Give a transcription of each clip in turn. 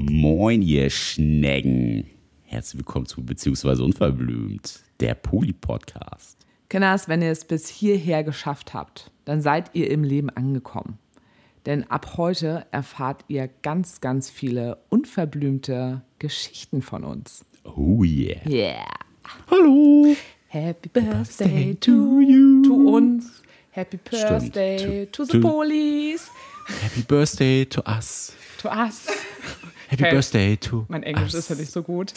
Moin, ihr Schnecken. Herzlich willkommen zu Beziehungsweise Unverblümt, der Poli-Podcast. Kinders, wenn ihr es bis hierher geschafft habt, dann seid ihr im Leben angekommen. Denn ab heute erfahrt ihr ganz, ganz viele unverblümte Geschichten von uns. Oh yeah. Yeah. Hallo. Happy Birthday to you. To uns. Happy Stimmt. Birthday To- to, the to- Police. Happy Birthday to us. To us. Happy Okay. Birthday to Mein Englisch us. ist ja nicht so gut.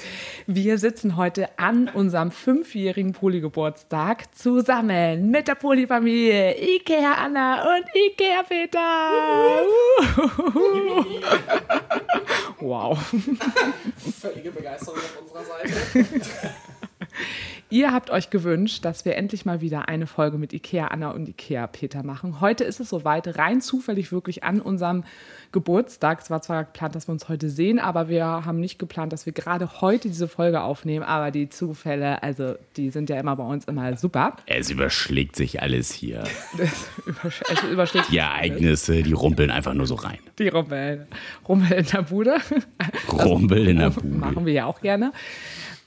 Wir sitzen heute an unserem fünfjährigen Poli-Geburtstag zusammen mit der Poli-Familie Ikea Anna und Ikea Peter. wow. Völlige Begeisterung auf unserer Seite. Ihr habt euch gewünscht, dass wir endlich mal wieder eine Folge mit Ikea Anna und Ikea Peter machen. Heute ist es soweit, rein zufällig wirklich an unserem Geburtstag. Es war zwar geplant, dass wir uns heute sehen, aber wir haben nicht geplant, dass wir gerade heute diese Folge aufnehmen. Aber die Zufälle, also die sind ja immer bei uns immer super. Es überschlägt sich alles hier. Das übersch es überschlägt Die Ereignisse, die rumpeln einfach nur so rein. die Rummel, Rummel in der Bude. Rumpel in der Bude. Machen wir ja auch gerne.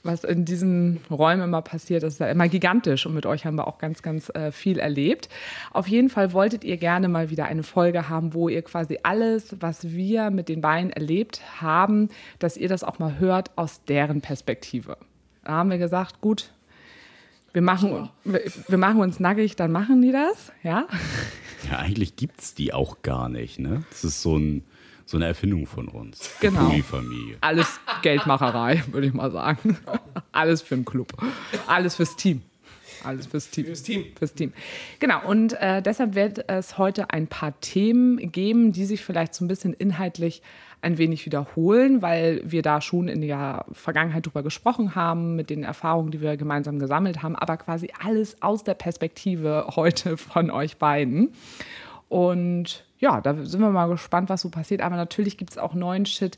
Was in diesen Räumen immer passiert, ist ja immer gigantisch und mit euch haben wir auch ganz, ganz äh, viel erlebt. Auf jeden Fall wolltet ihr gerne mal wieder eine Folge haben, wo ihr quasi alles, was wir mit den beiden erlebt haben, dass ihr das auch mal hört aus deren Perspektive. Da haben wir gesagt, gut, wir machen, wir, wir machen uns nackig, dann machen die das, ja. Ja, eigentlich gibt's die auch gar nicht, ne? Das ist so, ein, so eine Erfindung von uns. Die Genau. Poli-Familie. Alles Geldmacherei, würde ich mal sagen. Alles für den Club. Alles fürs Team. Alles fürs Team. Fürs Team. Fürs Team. Genau, und äh, deshalb wird es heute ein paar Themen geben, die sich vielleicht so ein bisschen inhaltlich ein wenig wiederholen, weil wir da schon in der Vergangenheit drüber gesprochen haben, mit den Erfahrungen, die wir gemeinsam gesammelt haben, aber quasi alles aus der Perspektive heute von euch beiden. Und ja, da sind wir mal gespannt, was so passiert. Aber natürlich gibt es auch neuen Shit,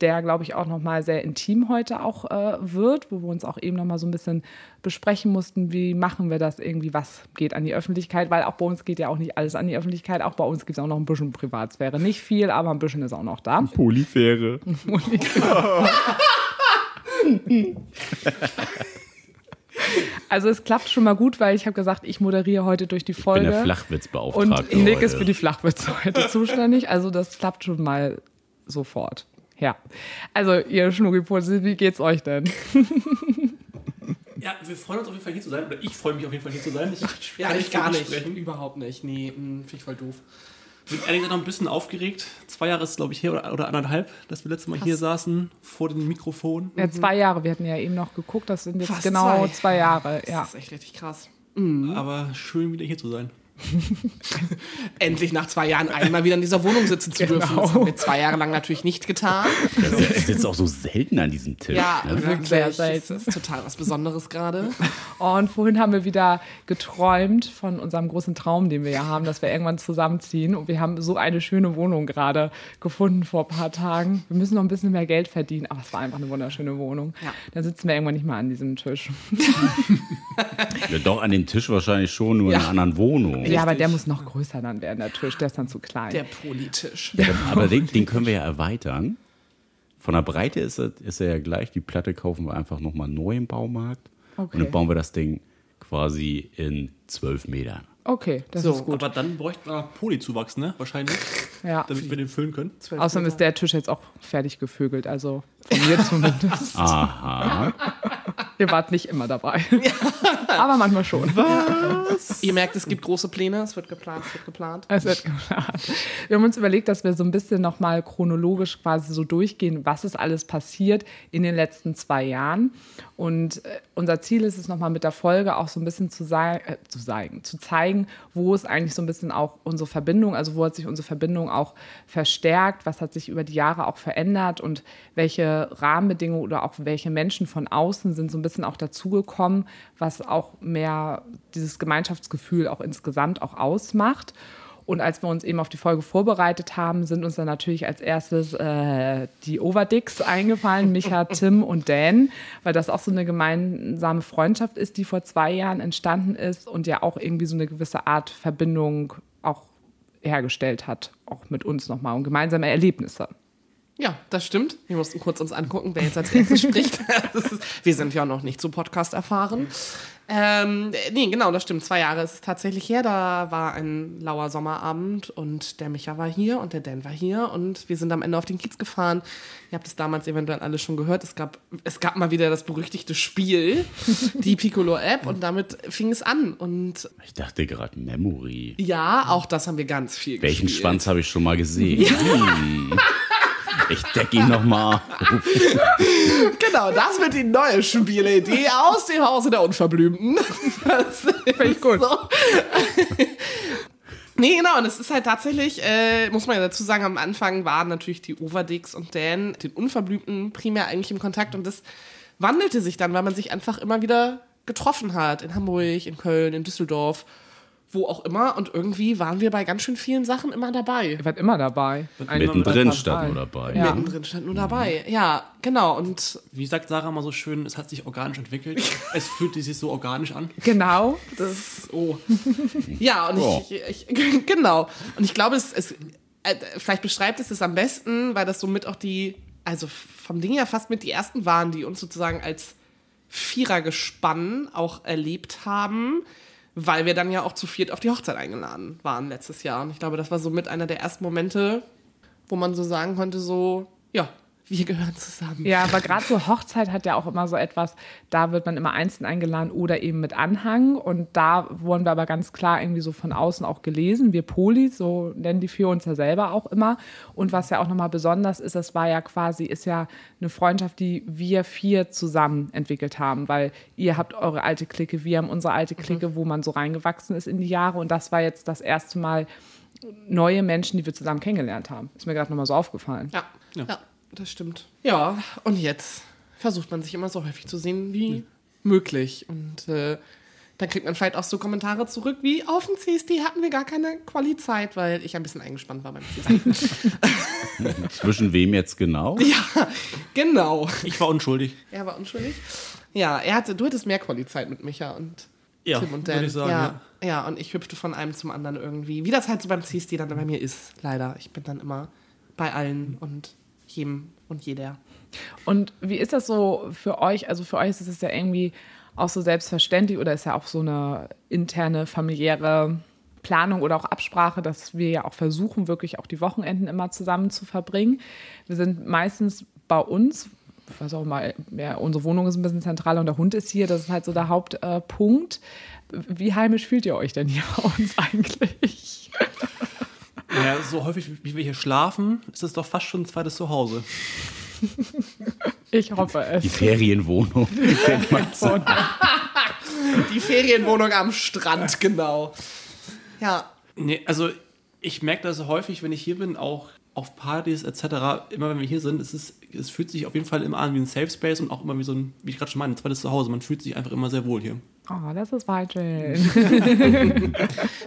der, glaube ich, auch nochmal sehr intim heute auch äh, wird, wo wir uns auch eben nochmal so ein bisschen besprechen mussten, wie machen wir das irgendwie, was geht an die Öffentlichkeit, weil auch bei uns geht ja auch nicht alles an die Öffentlichkeit. Auch bei uns gibt es auch noch ein bisschen Privatsphäre. Nicht viel, aber ein bisschen ist auch noch da. Polyphäre. Also es klappt schon mal gut, weil ich habe gesagt, ich moderiere heute durch die Ich bin Folge. der Flachwitzbeauftragte. Und Nick heute. ist für die Flachwitze heute zuständig. Also das klappt schon mal sofort. Ja. Also ihr Schnuggiputze, wie geht's euch denn? Ja, wir freuen uns auf jeden Fall hier zu sein. Oder ich freue mich auf jeden Fall hier zu sein. Ich Ja, kann ich gar nicht. sprechen. Überhaupt nicht. Nee, mh, finde ich voll doof. Bin ehrlich gesagt noch ein bisschen aufgeregt. Zwei Jahre ist es, glaube ich, her oder, oder anderthalb, dass wir letztes Mal hier saßen, vor dem Mikrofon. Ja, zwei Jahre. Wir hatten ja eben noch geguckt, das sind jetzt Fast genau zwei, zwei. Jahre. Ja. Das ist echt richtig krass. Aber schön, wieder hier zu sein. Endlich nach zwei Jahren einmal wieder in dieser Wohnung sitzen zu dürfen. Das haben wir zwei Jahre lang natürlich nicht getan. Das ist jetzt auch so selten an diesem Tisch. Ja, ne? wirklich. Sehr Das ist total was Besonderes gerade. Und vorhin haben wir wieder geträumt von unserem großen Traum, den wir ja haben, dass wir irgendwann zusammenziehen. Und wir haben so eine schöne Wohnung gerade gefunden vor ein paar Tagen. Wir müssen noch ein bisschen mehr Geld verdienen, aber es war einfach eine wunderschöne Wohnung. Ja. Dann sitzen wir irgendwann nicht mehr an diesem Tisch. Ja, doch an dem Tisch wahrscheinlich schon, nur in einer anderen Wohnung. Ja, aber der muss noch größer dann werden, der Tisch. Der ist dann zu klein. Der Politisch. Aber den, den können wir ja erweitern. Von der Breite ist er, ist er ja gleich. Die Platte kaufen wir einfach nochmal neu im Baumarkt. Okay. Und dann bauen wir das Ding quasi in zwölf Metern. Okay, das So, ist gut. Aber dann bräuchten wir Polyzuwachs, ne? Wahrscheinlich. Ja. Damit wir den füllen können. Außerdem ist der Tisch jetzt auch fertig gevögelt, also von mir zumindest. Aha. Ihr wart nicht immer dabei. Aber manchmal schon. Ihr merkt, es gibt große Pläne. Es wird geplant, es wird geplant. Es wird geplant. Wir haben uns überlegt, dass wir so ein bisschen nochmal chronologisch quasi so durchgehen, was ist alles passiert in den letzten zwei Jahren. Und äh, unser Ziel ist es nochmal mit der Folge auch so ein bisschen zu, äh, zu, zeigen, zu zeigen, wo ist eigentlich so ein bisschen auch unsere Verbindung, also wo hat sich unsere Verbindung auch verstärkt, was hat sich über die Jahre auch verändert und welche Rahmenbedingungen oder auch welche Menschen von außen sind so ein bisschen auch dazugekommen, was auch mehr dieses Gemeinschaftsgefühl auch insgesamt auch ausmacht. Und als wir uns eben auf die Folge vorbereitet haben, sind uns dann natürlich als erstes äh, die Overdicks eingefallen, Micha, Tim und Dan, weil das auch so eine gemeinsame Freundschaft ist, die vor zwei Jahren entstanden ist und ja auch irgendwie so eine gewisse Art Verbindung auch hergestellt hat, auch mit uns nochmal und gemeinsame Erlebnisse. Ja, das stimmt. Wir mussten kurz uns angucken, wer jetzt als erstes spricht. Ist, wir sind ja noch nicht so Podcast erfahren. Ähm, nee, genau, das stimmt. Zwei Jahre ist es tatsächlich her. Da war ein lauer Sommerabend und der Micha war hier und der Dan war hier und wir sind am Ende auf den Kiez gefahren. Ihr habt es damals eventuell alle schon gehört. Es gab, es gab mal wieder das berüchtigte Spiel, die Piccolo-App und damit fing es an. Und Ich dachte gerade Memory. ja, auch das haben wir ganz viel Welchen gespielt. Schwanz habe ich schon mal gesehen? Hm. Ich decke ihn noch mal. Genau, das wird die neue Spielidee aus dem Hause der Unverblümten. Das finde ich gut. So. Nee, genau, und es ist halt tatsächlich, äh, muss man ja dazu sagen, am Anfang waren natürlich die Overdicks und Dan, den Unverblümten, primär eigentlich im Kontakt und das wandelte sich dann, weil man sich einfach immer wieder getroffen hat. In Hamburg, in Köln, in Düsseldorf, wo auch immer. Und irgendwie waren wir bei ganz schön vielen Sachen immer dabei. Ihr wart immer dabei. Mittendrin dabei. stand nur dabei. Ja. Mittendrin stand nur dabei. Ja, genau. Und Wie sagt Sarah mal so schön, es hat sich organisch entwickelt. es fühlt sich so organisch an. Genau. Oh. Ja, und Oh. ich, ich, genau. Und ich glaube, es, es äh, vielleicht beschreibt es es am besten, weil das somit auch die, also vom Ding her fast mit die ersten waren, die uns sozusagen als Vierergespann auch erlebt haben, weil wir dann ja auch zu viert auf die Hochzeit eingeladen waren letztes Jahr. Und ich glaube, das war somit einer der ersten Momente, wo man so sagen konnte, so, ja, wir gehören zusammen. Ja, aber gerade so Hochzeit hat ja auch immer so etwas, da wird man immer einzeln eingeladen oder eben mit Anhang. Und da wurden wir aber ganz klar irgendwie so von außen auch gelesen. Wir Polis, so nennen die für uns ja selber auch immer. Und was ja auch nochmal besonders ist, das war ja quasi, ist ja eine Freundschaft, die wir vier zusammen entwickelt haben. Weil ihr habt eure alte Clique, wir haben unsere alte Clique, wo man so reingewachsen ist in die Jahre. Und das war jetzt das erste Mal neue Menschen, die wir zusammen kennengelernt haben. Ist mir gerade nochmal so aufgefallen. Ja, ja. Das stimmt. Ja, und jetzt versucht man sich immer so häufig zu sehen wie möglich. Und äh, dann kriegt man vielleicht auch so Kommentare zurück wie, auf dem CSD hatten wir gar keine Quali-Zeit, weil ich ein bisschen eingespannt war beim CSD. Zwischen wem jetzt genau? genau. Ich war unschuldig. Er war unschuldig. Ja, er hatte, du hattest mehr Quali-Zeit mit Micha und Ja, Tim und würde Dan. ich sagen, ja, ja, und ich hüpfte von einem zum anderen irgendwie. Wie das halt so beim CSD dann bei mir ist, leider. Ich bin dann immer bei allen und jedem und jeder. Und wie ist das so für euch? Also für euch ist es ja irgendwie auch so selbstverständlich oder ist ja auch so eine interne familiäre Planung oder auch Absprache, dass wir ja auch versuchen, wirklich auch die Wochenenden immer zusammen zu verbringen. Wir sind meistens bei uns, weiß auch mal, ja, unsere Wohnung ist ein bisschen zentral und der Hund ist hier, das ist halt so der Hauptpunkt. Wie heimisch fühlt ihr euch denn hier bei uns eigentlich? Naja, so häufig wie wir hier schlafen, ist es doch fast schon ein zweites Zuhause. Ich hoffe Die es. Ferienwohnung. Man so. Die Ferienwohnung am Strand, genau. Ja, Nee, also ich merke das häufig, wenn ich hier bin, auch auf Partys etc., immer wenn wir hier sind, es, ist, es fühlt sich auf jeden Fall immer an wie ein Safe Space und auch immer wie so ein, wie ich gerade schon meinte, ein zweites Zuhause. Man fühlt sich einfach immer sehr wohl hier. Oh, das ist weit schön.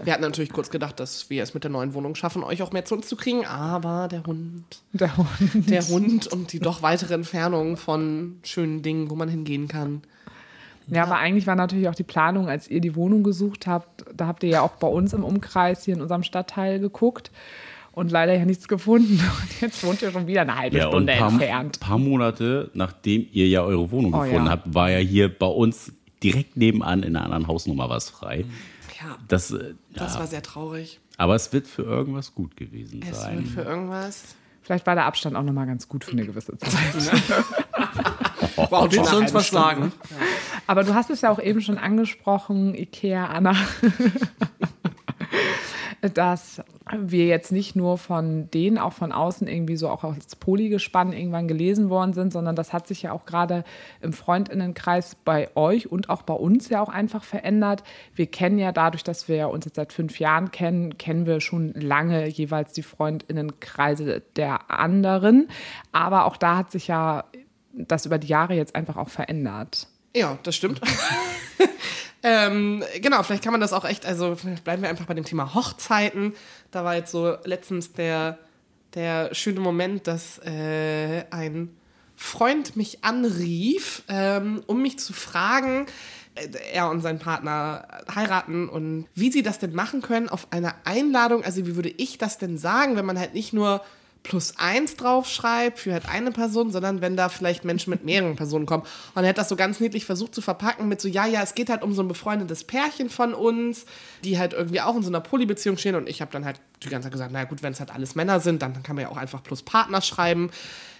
wir hatten natürlich kurz gedacht, dass wir es mit der neuen Wohnung schaffen, euch auch mehr zu uns zu kriegen, aber der Hund, Der Hund. der Hund und die doch weitere Entfernung von schönen Dingen, wo man hingehen kann. Ja, aber eigentlich war natürlich auch die Planung, als ihr die Wohnung gesucht habt, da habt ihr ja auch bei uns im Umkreis hier in unserem Stadtteil geguckt und leider ja nichts gefunden. Und jetzt wohnt ihr schon wieder eine halbe Ja, und Stunde ein paar, entfernt. paar Monate, nachdem ihr ja eure Wohnung Oh, gefunden ja. habt, war ja hier bei uns direkt nebenan in einer anderen Hausnummer was frei. Ja, Das, äh, das ja, war sehr traurig. aber es wird für irgendwas gut gewesen Es wird sein. für irgendwas. Vielleicht war der Abstand auch nochmal ganz gut für eine gewisse Zeit. Wow, Willst du uns was sagen? Aber du hast es ja auch eben schon angesprochen, Ikea, Anna, dass wir jetzt nicht nur von denen, auch von außen irgendwie so auch als Polygespann irgendwann gelesen worden sind, sondern das hat sich ja auch gerade im Freundinnenkreis bei euch und auch bei uns ja auch einfach verändert. Wir kennen ja dadurch, dass wir uns jetzt seit fünf Jahren kennen, kennen wir schon lange jeweils die Freundinnenkreise der anderen. Aber auch da hat sich ja das über die Jahre jetzt einfach auch verändert. Ja, das stimmt. ähm, genau, vielleicht kann man das auch echt, also bleiben wir einfach bei dem Thema Hochzeiten. Da war jetzt so letztens der, der schöne Moment, dass äh, ein Freund mich anrief, ähm, um mich zu fragen, äh, er und sein Partner heiraten und wie sie das denn machen können auf einer Einladung. Also wie würde ich das denn sagen, wenn man halt nicht nur plus eins draufschreibt für halt eine Person, sondern wenn da vielleicht Menschen mit mehreren Personen kommen. Und er hat das so ganz niedlich versucht zu verpacken mit so, ja, ja, es geht halt um so ein befreundetes Pärchen von uns, die halt irgendwie auch in so einer Polybeziehung stehen. Und ich habe dann halt die ganze Zeit gesagt, naja gut, wenn es halt alles Männer sind, dann kann man ja auch einfach plus Partner schreiben.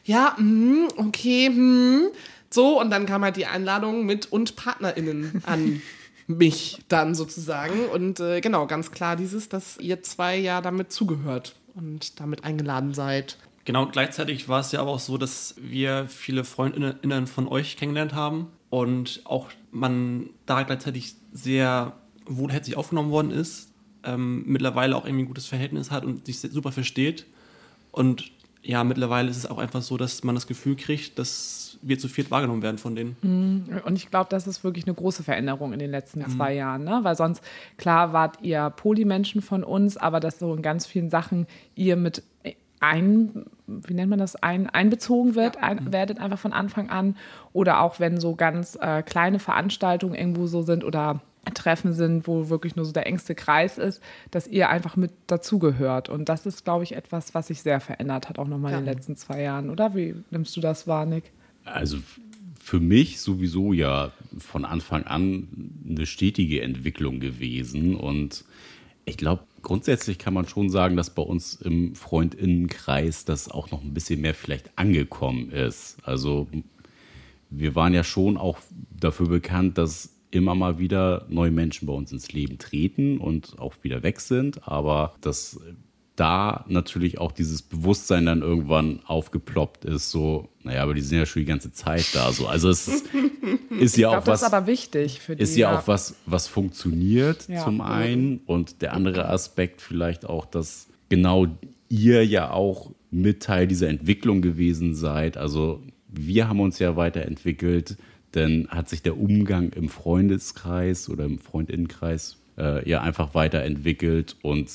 Ja, hm, okay, hm. So, und dann kam halt die Einladung mit und PartnerInnen an mich dann sozusagen. Und äh, genau, ganz klar dieses, dass ihr zwei ja damit zugehört und damit eingeladen seid. Genau, gleichzeitig war es ja aber auch so, dass wir viele Freundinnen von euch kennengelernt haben und auch man da gleichzeitig sehr wohlherzig aufgenommen worden ist, ähm, mittlerweile auch irgendwie ein gutes Verhältnis hat und sich super versteht. Und ja, mittlerweile ist es auch einfach so, dass man das Gefühl kriegt, dass wir zu viert wahrgenommen werden von denen. Mhm. Und ich glaube, das ist wirklich eine große Veränderung in den letzten ja. zwei Jahren, ne? weil sonst, klar, wart ihr Polymenschen von uns, aber dass so in ganz vielen Sachen ihr mit ein, wie nennt man das, ein, einbezogen wird, ein, werdet einfach von Anfang an. Oder auch wenn so ganz äh, kleine Veranstaltungen irgendwo so sind oder Treffen sind, wo wirklich nur so der engste Kreis ist, dass ihr einfach mit dazugehört. Und das ist, glaube ich, etwas, was sich sehr verändert hat, auch nochmal ja. in den letzten zwei Jahren. Oder wie nimmst du das wahr, Nick? Also für mich sowieso ja von Anfang an eine stetige Entwicklung gewesen. Und ich glaube, grundsätzlich kann man schon sagen, dass bei uns im Freundinnenkreis das auch noch ein bisschen mehr vielleicht angekommen ist. Also wir waren ja schon auch dafür bekannt, dass immer mal wieder neue Menschen bei uns ins Leben treten und auch wieder weg sind, aber dass da natürlich auch dieses Bewusstsein dann irgendwann aufgeploppt ist, so, naja, aber die sind ja schon die ganze Zeit da. So. Also es ist ja auch was. Das ist aber wichtig für die. Ist ja, ja. auch was, was funktioniert ja. zum einen. Und der andere Aspekt vielleicht auch, dass genau ihr ja auch mit Teil dieser Entwicklung gewesen seid. Also wir haben uns ja weiterentwickelt dann hat sich der Umgang im Freundeskreis oder im Freundinnenkreis äh, ja einfach weiterentwickelt und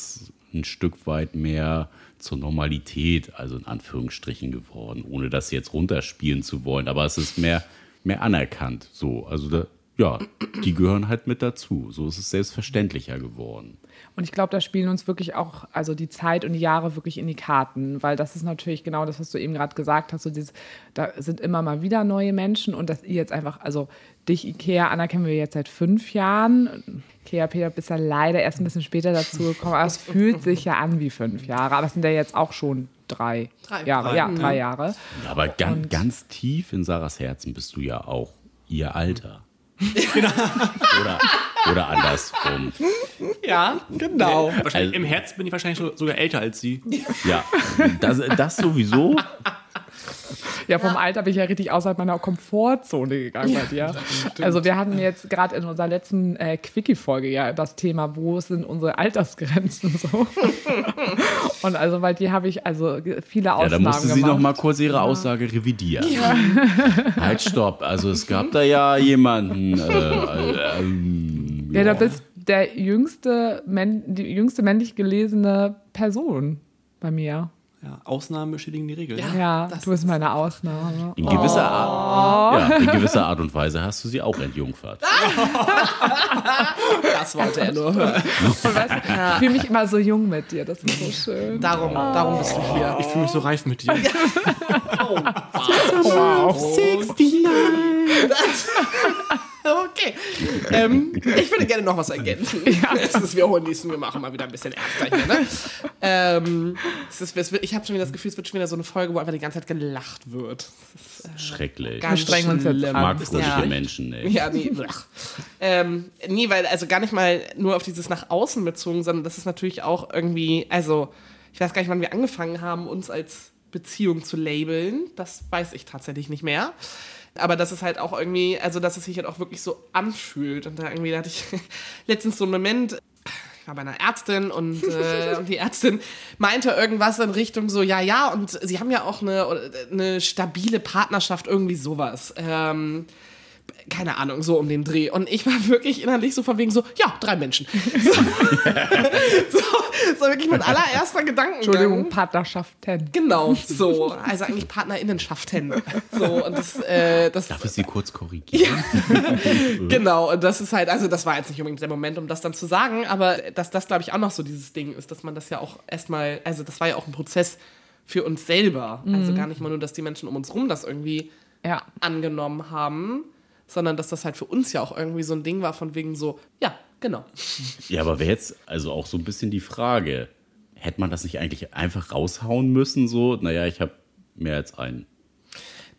ein Stück weit mehr zur Normalität, also in Anführungsstrichen geworden, ohne das jetzt runterspielen zu wollen. Aber es ist mehr, mehr anerkannt. So, also da, ja, die gehören halt mit dazu. So ist es selbstverständlicher geworden. Und ich glaube, da spielen uns wirklich auch, also die Zeit und die Jahre wirklich in die Karten, weil das ist natürlich genau das, was du eben gerade gesagt hast. So dieses, da sind immer mal wieder neue Menschen und dass ihr jetzt einfach, also dich, Ikea, Anna, kennen wir jetzt seit fünf Jahren. Ikea, Peter, bist ja leider erst ein bisschen später dazu gekommen, aber es fühlt sich ja an wie fünf Jahre, aber es sind ja jetzt auch schon drei, drei Jahre. Drei, ja, drei Jahre. Aber ganz, ganz tief in Sarahs Herzen bist du ja auch ihr Alter. Oder, oder andersrum. Ja, genau. Also, Im Herz bin ich wahrscheinlich sogar älter als sie. Ja, das, das sowieso. Ja, vom ja. Alter bin ich ja richtig außerhalb meiner Komfortzone gegangen bei dir. Also wir hatten jetzt gerade in unserer letzten äh, Quickie-Folge ja das Thema, wo sind unsere Altersgrenzen so. Und also bei dir habe ich also viele Ausnahmen Ja, da musste sie noch mal kurz ihre Aussage revidieren. Ja. Halt, stopp. Also es gab da ja jemanden. Äh, ähm, ja, da bist der jüngste, die jüngste männlich gelesene Person bei mir. Ja, Ausnahmen bestätigen die Regel. Ja, ja du bist meine Ausnahme. In gewisser, oh. Art, ja, in gewisser Art und Weise hast du sie auch entjungfert. das wollte er nur hören. Weißt, ich fühle mich immer so jung mit dir, das ist so schön. Darum, oh. darum bist du hier. Ich fühle mich so reif mit dir. oh, wow. wow. 69. Okay. Ähm, ich würde gerne noch was ergänzen. Ja. Ist, wir holen diesen, wir machen mal wieder ein bisschen ernster hier. Ne? Ähm, ist, ich habe schon wieder das Gefühl, es wird schon wieder so eine Folge, wo einfach die ganze Zeit gelacht wird. Ist, äh, Schrecklich. Ganz wir uns jetzt mag fröhliche ja. Menschen nicht. Ja, nee. ähm, nee, weil also gar nicht mal nur auf dieses nach außen bezogen, sondern das ist natürlich auch irgendwie, also ich weiß gar nicht, wann wir angefangen haben, uns als Beziehung zu labeln. Das weiß ich tatsächlich nicht mehr. Aber dass es halt auch irgendwie, also dass es sich halt auch wirklich so anfühlt. Und da irgendwie da hatte ich letztens so einen Moment, ich war bei einer Ärztin und, äh, und die Ärztin meinte irgendwas in Richtung so, ja, ja, und sie haben ja auch eine, eine stabile Partnerschaft, irgendwie sowas. Ähm, keine Ahnung, so um den Dreh. Und ich war wirklich innerlich so von wegen so, ja, drei Menschen. So, so, so wirklich mein allererster Gedankengang. Entschuldigung, Partnerschaften. Genau, so. Also eigentlich Partnerinnenschaften. So, und das, äh, das Darf ich Sie kurz korrigieren? genau, und das ist halt, also das war jetzt nicht unbedingt der Moment, um das dann zu sagen, aber dass das, glaube ich, auch noch so dieses Ding ist, dass man das ja auch erstmal, also das war ja auch ein Prozess für uns selber. Also gar nicht mal nur, dass die Menschen um uns rum das irgendwie Ja. angenommen haben, sondern dass das halt für uns ja auch irgendwie so ein Ding war von wegen so, ja, genau. Ja, aber wäre jetzt also auch so ein bisschen die Frage, hätte man das nicht eigentlich einfach raushauen müssen? So, naja, ich habe mehr als einen.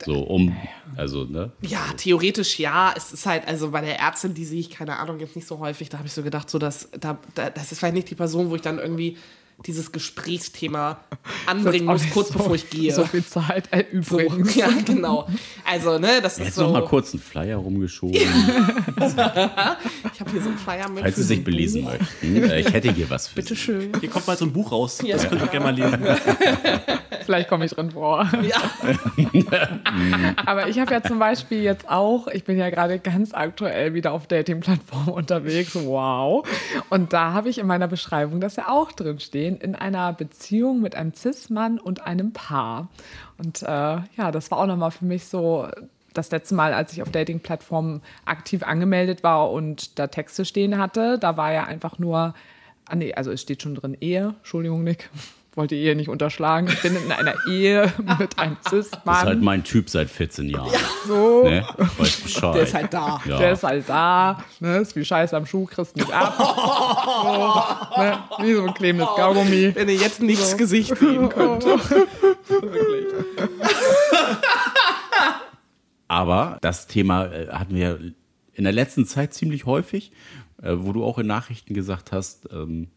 So, um, also, ne? Ja, theoretisch ja. Es ist halt, also bei der Ärztin, die sehe ich, keine Ahnung, jetzt nicht so häufig, da habe ich so gedacht, so dass, da, da, das ist vielleicht nicht die Person, wo ich dann irgendwie dieses Gesprächsthema anbringen muss, kurz so, bevor ich gehe. So viel Zeit äh, So, übrigens. ja, genau. Also, ne, das ist Jetzt so. noch mal kurz einen Flyer rumgeschoben, Ich habe hier so einen Flyer mit. falls Sie sich belesen möchten. Äh, Ich hätte hier was für Bitte Sie. schön. Hier kommt mal so ein Buch raus. Ja. Das könnt ihr gerne mal lesen. Vielleicht komme ich drin vor. Ja. Aber ich habe ja zum Beispiel jetzt auch, ich bin ja gerade ganz aktuell wieder auf Dating-Plattformen unterwegs, wow. Und da habe ich in meiner Beschreibung das ja auch drin stehen, in einer Beziehung mit einem Cis-Mann und einem Paar. Und äh, ja, das war auch nochmal für mich so das letzte Mal, als ich auf Dating-Plattformen aktiv angemeldet war und da Texte stehen hatte, da war ja einfach nur, ah nee, also es steht schon drin Ehe, Entschuldigung, Nick. Wollte Ehe nicht unterschlagen. Ich bin in einer Ehe mit einem Das ist Cis-Mann. halt mein Typ seit 14 Jahren. so. Ne? Ich weiß Bescheid. Der ist halt da. Ja. Der ist halt da, ne? ist wie Scheiße am Schuh, kriegst nicht ab. so, ne? Wie so ein klebendes Kaugummi. Wenn ihr jetzt nicht das Gesicht sehen könnt. Wirklich. Aber das Thema äh, hatten wir in der letzten Zeit ziemlich häufig, äh, wo du auch in Nachrichten gesagt hast, ähm,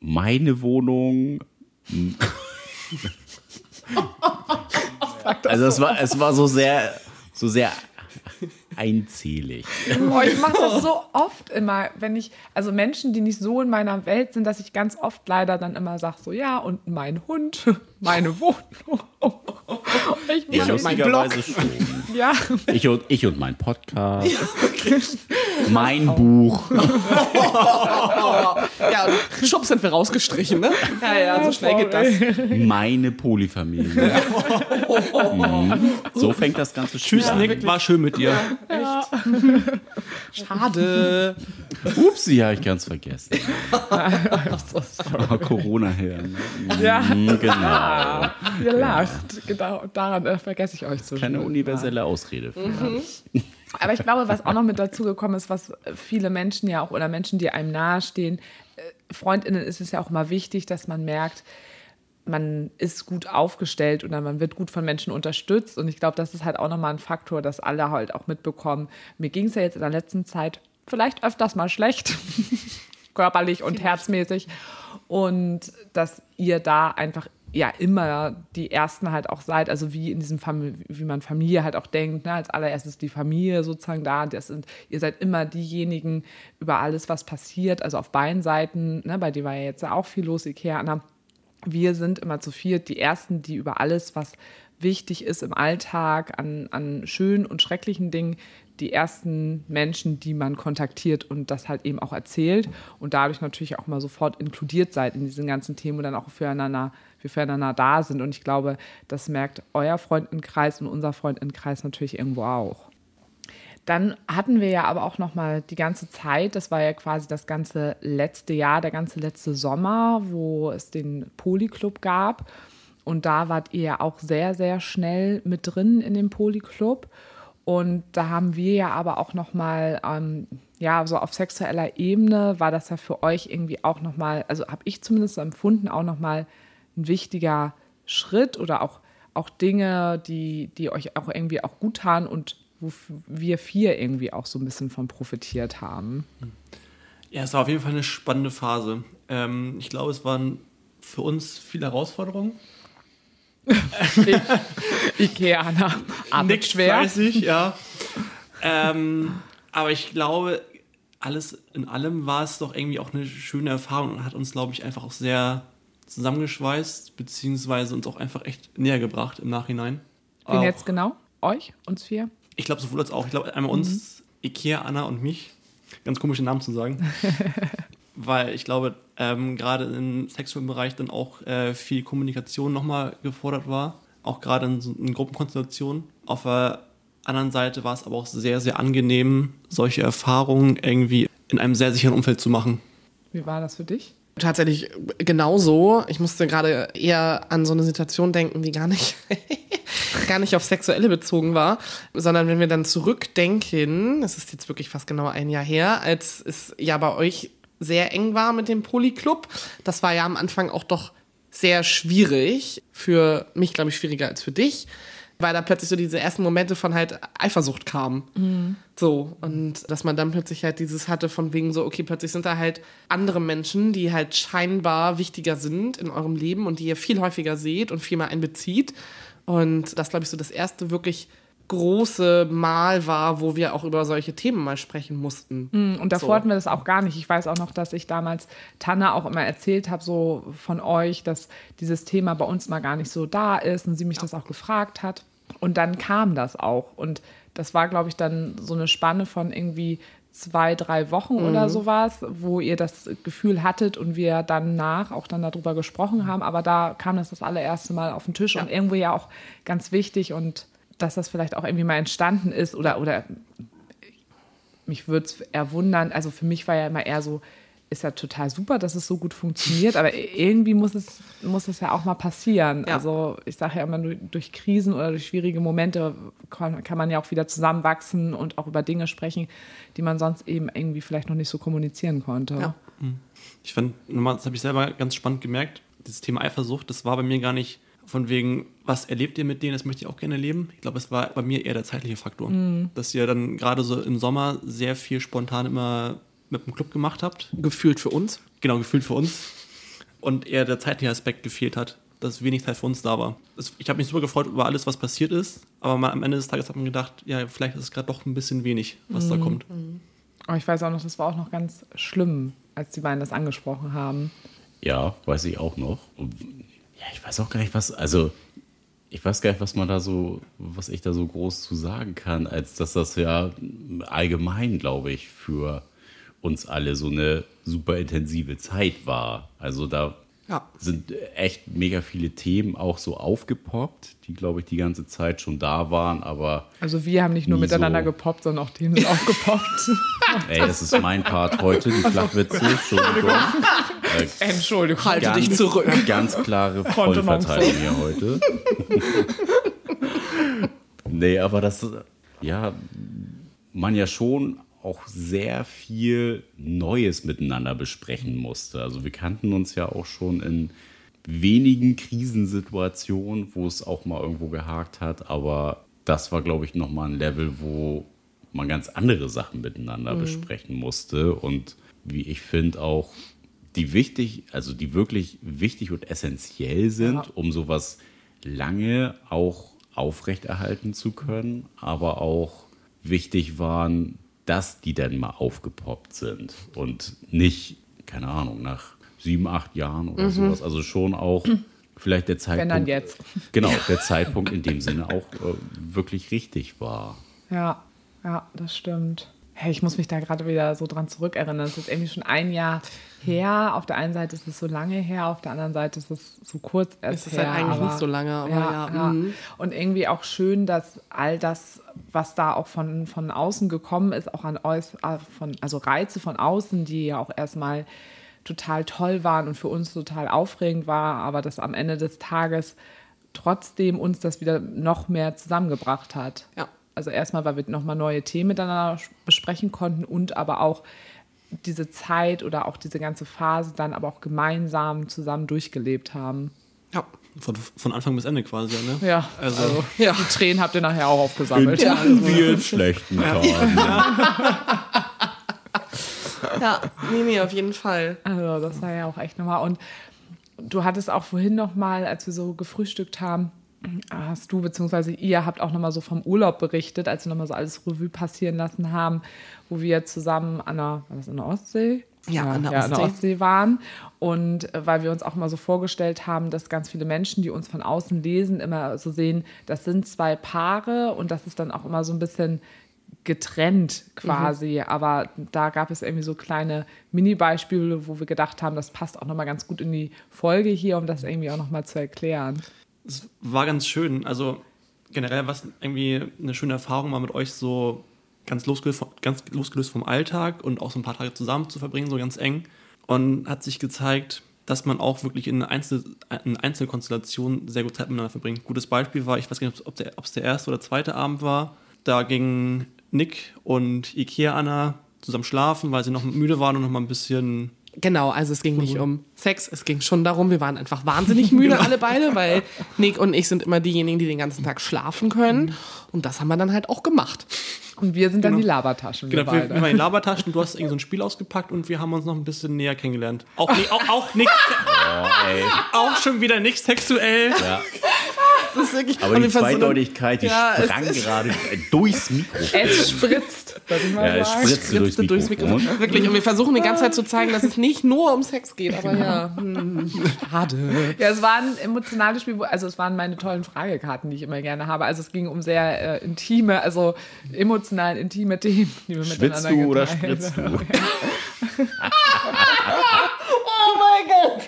meine Wohnung. Also es war, es war so sehr, so sehr einzählig. Oh, ich mache das so oft immer, wenn ich, also Menschen, die nicht so in meiner Welt sind, dass ich ganz oft leider dann immer sage, so ja, und mein Hund, meine Wohnung. Ich, Ich und mein schon. ja, Ich und, ich und mein Podcast. mein Buch. Ja, schub sind wir rausgestrichen, ne? Ja, ja, so schnell geht das. Meine Polyfamilie. Mhm. So fängt das ganze Spiel Tschüss, an. Nick. War schön mit dir. Schade. Upsi, habe ich ganz vergessen. Aber Corona her. ne? ja, Mhm, Genau. ihr lacht. Genau, daran äh, vergesse ich euch zu Keine universelle Ausrede für. Aber ich glaube, was auch noch mit dazu gekommen ist, was viele Menschen ja auch oder Menschen, die einem nahestehen, äh, Freundinnen ist es ja auch immer wichtig, dass man merkt, man ist gut aufgestellt oder man wird gut von Menschen unterstützt. Und ich glaube, das ist halt auch nochmal ein Faktor, dass alle halt auch mitbekommen. Mir ging es ja jetzt in der letzten Zeit vielleicht öfters mal schlecht, körperlich und herzmäßig. Und dass ihr da einfach ja immer die Ersten halt auch seid, also wie in diesem Famili wie man Familie halt auch denkt, ne? als allererstes die Familie sozusagen da, das sind, ihr seid immer diejenigen über alles, was passiert, also auf beiden Seiten, ne? bei dir war ja jetzt auch viel los, Ikea, Anna, wir sind immer zu viert die Ersten, die über alles, was wichtig ist im Alltag, an, an schönen und schrecklichen Dingen, die ersten Menschen, die man kontaktiert und das halt eben auch erzählt und dadurch natürlich auch mal sofort inkludiert seid in diesen ganzen Themen und dann auch füreinander, wir füreinander da sind. Und ich glaube, das merkt euer Freundinnenkreis und unser Freundinnenkreis natürlich irgendwo auch. Dann hatten wir ja aber auch noch mal die ganze Zeit, das war ja quasi das ganze letzte Jahr, der ganze letzte Sommer, wo es den Polyclub gab. Und da wart ihr ja auch sehr, sehr schnell mit drin in dem Polyclub. Und da haben wir ja aber auch noch mal, ähm, ja, so auf sexueller Ebene war das ja für euch irgendwie auch noch mal, also habe ich zumindest empfunden, auch noch mal ein wichtiger Schritt oder auch, auch Dinge, die, die euch auch irgendwie auch gut taten und wo wir vier irgendwie auch so ein bisschen von profitiert haben. Ja, es war auf jeden Fall eine spannende Phase. Ähm, ich glaube, es waren für uns viele Herausforderungen. Ikea, Anna, Arbeit Nick schwer. fleißig, ja. ähm, aber ich glaube, alles in allem war es doch irgendwie auch eine schöne Erfahrung und hat uns, glaube ich, einfach auch sehr zusammengeschweißt, beziehungsweise uns auch einfach echt näher gebracht im Nachhinein. Wen Auch- jetzt genau? Euch? Uns vier? Ich glaube, sowohl als auch. Ich glaube, einmal uns Ikea, Anna und mich. Ganz komische Namen zu sagen. Weil ich glaube, ähm, gerade im sexuellen Bereich dann auch äh, viel Kommunikation nochmal gefordert war. Auch gerade in, so, in Gruppenkonstellationen. Auf der anderen Seite war es aber auch sehr, sehr angenehm, solche Erfahrungen irgendwie in einem sehr sicheren Umfeld zu machen. Wie war das für dich? Tatsächlich genauso. Ich musste gerade eher an so eine Situation denken, die gar nicht, gar nicht auf Sexuelle bezogen war, sondern wenn wir dann zurückdenken, es ist jetzt wirklich fast genau ein Jahr her, als es ja bei euch sehr eng war mit dem Polyclub. Das war ja am Anfang auch doch sehr schwierig. Für mich, glaube ich, schwieriger als für dich weil da plötzlich so diese ersten Momente von halt Eifersucht kamen. Mhm. So, und dass man dann plötzlich halt dieses hatte von wegen so, okay, plötzlich sind da halt andere Menschen, die halt scheinbar wichtiger sind in eurem Leben und die ihr viel häufiger seht und viel mehr einbezieht. Und das, glaube ich, so das erste wirklich große Mal war, wo wir auch über solche Themen mal sprechen mussten. Mhm, und davor so. hatten wir das auch gar nicht. Ich weiß auch noch, dass ich damals Tanne auch immer erzählt habe, so von euch, dass dieses Thema bei uns mal gar nicht so da ist und sie mich ja. das auch gefragt hat. Und dann kam das auch. Und das war, glaube ich, dann so eine Spanne von irgendwie zwei, drei Wochen mhm. oder sowas, wo ihr das Gefühl hattet und wir dann nach auch dann darüber gesprochen haben. Aber da kam das das allererste Mal auf den Tisch ja. und irgendwo ja auch ganz wichtig und dass das vielleicht auch irgendwie mal entstanden ist oder, oder mich würde es erwundern. Also für mich war ja immer eher so, ist ja total super, dass es so gut funktioniert, aber irgendwie muss es, muss es ja auch mal passieren. Ja. Also ich sage ja immer, durch Krisen oder durch schwierige Momente kann, kann, man ja auch wieder zusammenwachsen und auch über Dinge sprechen, die man sonst eben irgendwie vielleicht noch nicht so kommunizieren konnte. Ja. Hm. Ich fand, das habe ich selber ganz spannend gemerkt, dieses Thema Eifersucht, das war bei mir gar nicht von wegen, was erlebt ihr mit denen, das möchte ich auch gerne erleben. Ich glaube, es war bei mir eher der zeitliche Faktor, mhm. dass ihr dann gerade so im Sommer sehr viel spontan immer mit dem Club gemacht habt. Gefühlt für uns. Genau, gefühlt für uns. Und eher der zeitliche Aspekt gefehlt hat, dass wenig Zeit für uns da war. Ich habe mich super gefreut über alles, was passiert ist, aber am Ende des Tages hat man gedacht, ja, vielleicht ist es gerade doch ein bisschen wenig, was mhm. da kommt. Aber ich weiß auch noch, das war auch noch ganz schlimm, als die beiden das angesprochen haben. Ja, weiß ich auch noch. Ja, ich weiß auch gar nicht, was, also ich weiß gar nicht, was man da so, was ich da so groß zu sagen kann, als dass das ja allgemein, glaube ich, für uns alle so eine super intensive Zeit war. Also da ja. sind echt mega viele Themen auch so aufgepoppt, die, glaube ich, die ganze Zeit schon da waren, aber. Also wir haben nicht nur miteinander so gepoppt, sondern auch Themen sind aufgepoppt. Ey, das ist mein Part heute, die Flachwitze. Entschuldigung. Äh, Entschuldigung, halte ganz, dich zurück. Ganz klare Vollverteilung hier heute. nee, aber das, ja, man ja schon auch sehr viel Neues miteinander besprechen musste. Also wir kannten uns ja auch schon in wenigen Krisensituationen, wo es auch mal irgendwo gehakt hat, aber das war, glaube ich, nochmal ein Level, wo man ganz andere Sachen miteinander mhm. besprechen musste und wie ich finde auch die wichtig, also die wirklich wichtig und essentiell sind, ja. um sowas lange auch aufrechterhalten zu können, aber auch wichtig waren, dass die dann mal aufgepoppt sind und nicht, keine Ahnung, nach sieben, acht Jahren oder mhm. sowas. Also schon auch vielleicht der Zeitpunkt. Wenn dann jetzt. Genau, der Zeitpunkt in dem Sinne auch äh, wirklich richtig war. Ja, ja, das stimmt. Hey, ich muss mich da gerade wieder so dran zurückerinnern. Es ist irgendwie schon ein Jahr her. Auf der einen Seite ist es so lange her, auf der anderen Seite ist es so kurz erst es ist her. halt eigentlich aber, nicht so lange, aber ja. ja. Mhm. Und irgendwie auch schön, dass all das, was da auch von, von außen gekommen ist, auch an euch, äh, von, also Reize von außen, die ja auch erstmal total toll waren und für uns total aufregend war, aber dass am Ende des Tages trotzdem uns das wieder noch mehr zusammengebracht hat. Ja. Also erstmal, weil wir nochmal neue Themen miteinander besprechen konnten und aber auch diese Zeit oder auch diese ganze Phase dann aber auch gemeinsam zusammen durchgelebt haben. Ja, von, von Anfang bis Ende quasi, ne? Ja, also, also ja. die Tränen habt ihr nachher auch aufgesammelt. In ja. wir in schlechten Tagen. ja, nee, nee, auf jeden Fall. Also das war ja auch echt nochmal. Und du hattest auch vorhin nochmal, als wir so gefrühstückt haben, hast du bzw. ihr habt auch nochmal so vom Urlaub berichtet, als wir nochmal so alles Revue passieren lassen haben, wo wir zusammen an der, war das an der Ostsee? Ja, ja, an, der ja, an der Ostsee waren. Und äh, weil wir uns auch mal so vorgestellt haben, dass ganz viele Menschen, die uns von außen lesen, immer so sehen, das sind zwei Paare und das ist dann auch immer so ein bisschen getrennt quasi. Mhm. Aber da gab es irgendwie so kleine Mini-Beispiele, wo wir gedacht haben, das passt auch nochmal ganz gut in die Folge hier, um das irgendwie auch nochmal zu erklären. Es war ganz schön. Also generell war es irgendwie eine schöne Erfahrung, mal mit euch so ganz losgelöst, vom, ganz losgelöst vom Alltag und auch so ein paar Tage zusammen zu verbringen, so ganz eng. Und hat sich gezeigt, dass man auch wirklich in, Einzel in Einzelkonstellationen sehr gut Zeit miteinander verbringt. Gutes Beispiel war, ich weiß gar nicht, ob es der erste oder zweite Abend war, da gingen Nick und Ikea Anna zusammen schlafen, weil sie noch müde waren und noch mal ein bisschen Genau, also es ging nicht um Sex, es ging schon darum, wir waren einfach wahnsinnig müde genau. alle beide, weil Nick und ich sind immer diejenigen, die den ganzen Tag schlafen können. Und das haben wir dann halt auch gemacht. Und wir sind genau. dann die Labertaschen. Genau, wir, wir waren die Labertaschen, du hast irgendwie so ein Spiel ausgepackt und wir haben uns noch ein bisschen näher kennengelernt. Auch, auch, auch nicht. Oh, auch schon wieder nicht sexuell. Ja. Das ist wirklich, Aber die Zweideutigkeit, die ja, sprang gerade durchs Mikrofon. Es spritzt. Ja, es spritzte durchs Mikrofon. durchs Mikrofon. Wirklich. Und wir versuchen die ganze Zeit zu zeigen, dass es nicht nur um Sex geht. Aber genau. ja, hm, schade. Ja, es war ein emotionales Spiel. Also es waren meine tollen Fragekarten, die ich immer gerne habe. Also es ging um sehr äh, intime, also emotional intime Themen, die wir Schwitzt miteinander du oder spritzt du? oh mein Gott.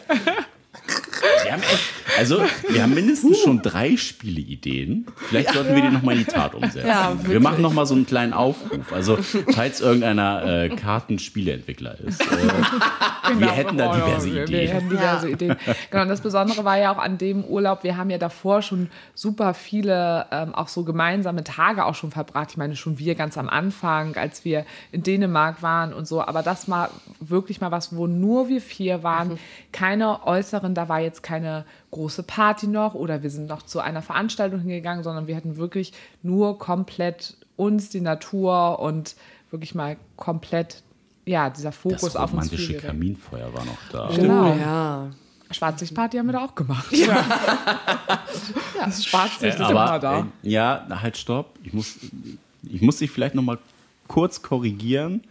Wir haben echt, also wir haben mindestens schon drei Spieleideen. Vielleicht sollten wir die nochmal in die Tat umsetzen. Ja, wir machen nochmal so einen kleinen Aufruf. Also falls irgendeiner äh, Kartenspieleentwickler ist, äh, genau. wir hätten da diverse Ideen. Wir hätten diverse ja. Ideen. Genau, und das Besondere war ja auch an dem Urlaub, wir haben ja davor schon super viele ähm, auch so gemeinsame Tage auch schon verbracht. Ich meine schon wir ganz am Anfang, als wir in Dänemark waren und so. Aber das war wirklich mal was, wo nur wir vier waren, mhm. keine äußeren, da war jetzt keine große Party noch oder wir sind noch zu einer Veranstaltung hingegangen, sondern wir hatten wirklich nur komplett uns, die Natur und wirklich mal komplett, ja, dieser Fokus das auf uns. Das romantische Kaminfeuer war noch da. Genau, oh, ja. Schwarzlichtparty haben wir da auch gemacht. Ja. ja. Das Schwarzlicht äh, ist immer da. Äh, ja, halt, stopp. Ich muss, ich muss dich vielleicht noch mal kurz korrigieren.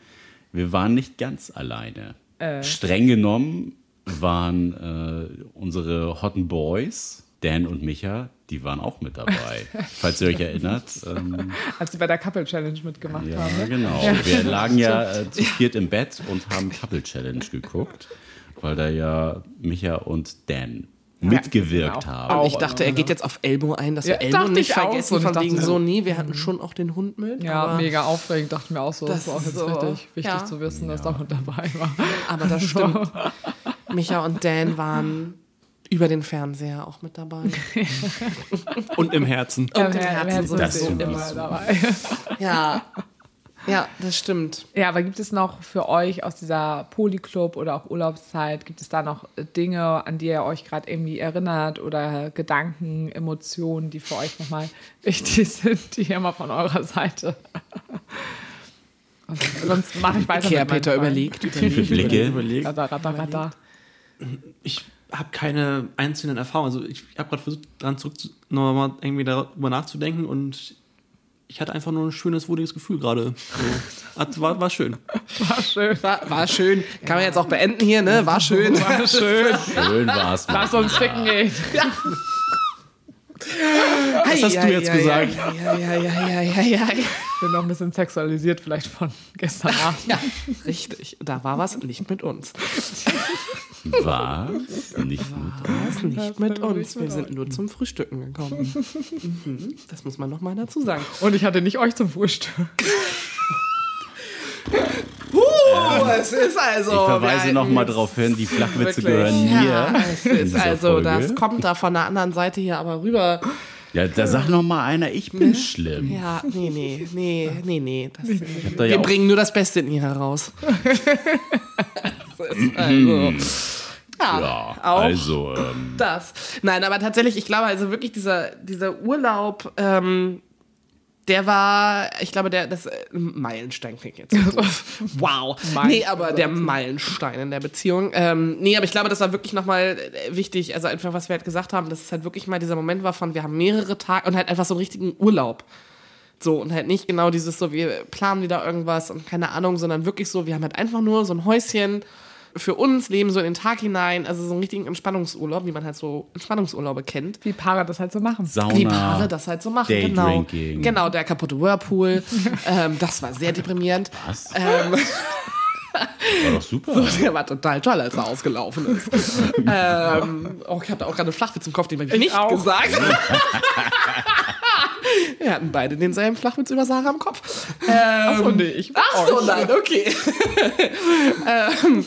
Wir waren nicht ganz alleine. Äh. Streng genommen waren äh, unsere Hotten Boys, Dan und Micha, die waren auch mit dabei. Falls ihr euch erinnert. Ähm, Als sie bei der Couple Challenge mitgemacht ja, haben. Ne? Genau. Ja. Wir lagen ja äh, zu viert im Bett und haben Couple Challenge geguckt, weil da ja Micha und Dan mitgewirkt ja, genau. haben. Und ich dachte, er geht jetzt auf Elmo ein, dass ja, wir Elmo nicht vergessen, von wegen so, nee, wir hatten schon auch den Hund mit. Ja, mega aufregend, dachte mir auch so, das, das war auch jetzt so, richtig wichtig ja. zu wissen, dass der Hund dabei war. Aber das stimmt. Micha und Dan waren über den Fernseher auch mit dabei. und im Herzen. Und im Herzen, das sind immer dabei. Ja. Ja, das stimmt. Ja, aber gibt es noch für euch aus dieser Polyclub oder auch Urlaubszeit, gibt es da noch Dinge, an die ihr euch gerade irgendwie erinnert oder Gedanken, Emotionen, die für euch nochmal wichtig sind, die ihr mal von eurer Seite? sonst mache ich weiter. Ikea Peter überlegt. Tiefe Blicke. Überlegt. Radar, radar, radar ich habe keine einzelnen Erfahrungen. Also ich habe gerade versucht, daran zurück zu, nochmal irgendwie darüber nachzudenken und ich hatte einfach nur ein schönes, wohliges Gefühl gerade. So. War, war schön. War schön. War, war schön. Kann man jetzt auch beenden hier, ne? War schön. War schön. Schön war es. Lass uns ficken gehen. Ja. Was hast du jetzt gesagt? Ja, ja, ja, ja, ja, ja. Ich bin noch ein bisschen sexualisiert vielleicht von gestern Abend. Ja, richtig. Da war was nicht mit uns. Was? Nicht was? mit uns? Nicht mit uns. Wir sind nur zum Frühstücken gekommen. Mhm. Das muss man noch mal dazu sagen. Und ich hatte nicht euch zum Frühstück. Uh, es ist also. Ich verweise nochmal darauf hin, die Flachwitze wirklich? gehören mir. Ja, es ist also, Folge. das kommt da von der anderen Seite hier aber rüber. Ja, da sagt noch mal einer, ich bin ne? schlimm. Ja, nee, nee, nee, nee, nee. Das, wir ja bringen nur das Beste in ihr heraus. also. Ja, ja, auch also ähm, das. Nein, aber tatsächlich, ich glaube, also wirklich dieser, dieser Urlaub, ähm, der war, ich glaube, der, das äh, Meilenstein klingt jetzt. wow. nee, aber der Meilenstein in der Beziehung. Ähm, nee, aber ich glaube, das war wirklich nochmal äh, wichtig. Also einfach, was wir halt gesagt haben, dass es halt wirklich mal dieser Moment war von, wir haben mehrere Tage und halt einfach so einen richtigen Urlaub. So, und halt nicht genau dieses so, wir planen wieder irgendwas und keine Ahnung, sondern wirklich so, wir haben halt einfach nur so ein Häuschen für uns leben so in den Tag hinein, also so einen richtigen Entspannungsurlaub, wie man halt so Entspannungsurlaube kennt. Wie Paare das halt so machen. Sauna. Wie Paare das halt so machen, genau. Daydrinking. Genau, der kaputte Whirlpool. ähm, das war sehr deprimierend. Was? Ähm, War doch super. der war total toll, als er ausgelaufen ist. ähm, oh, ich hatte auch gerade einen Flachwitz im Kopf, den habe ich nicht auch. gesagt. Wir hatten beide denselben Flachwitz über Sarah im Kopf. Ähm, Achso, nee, ich Ach so, nein, okay. ähm,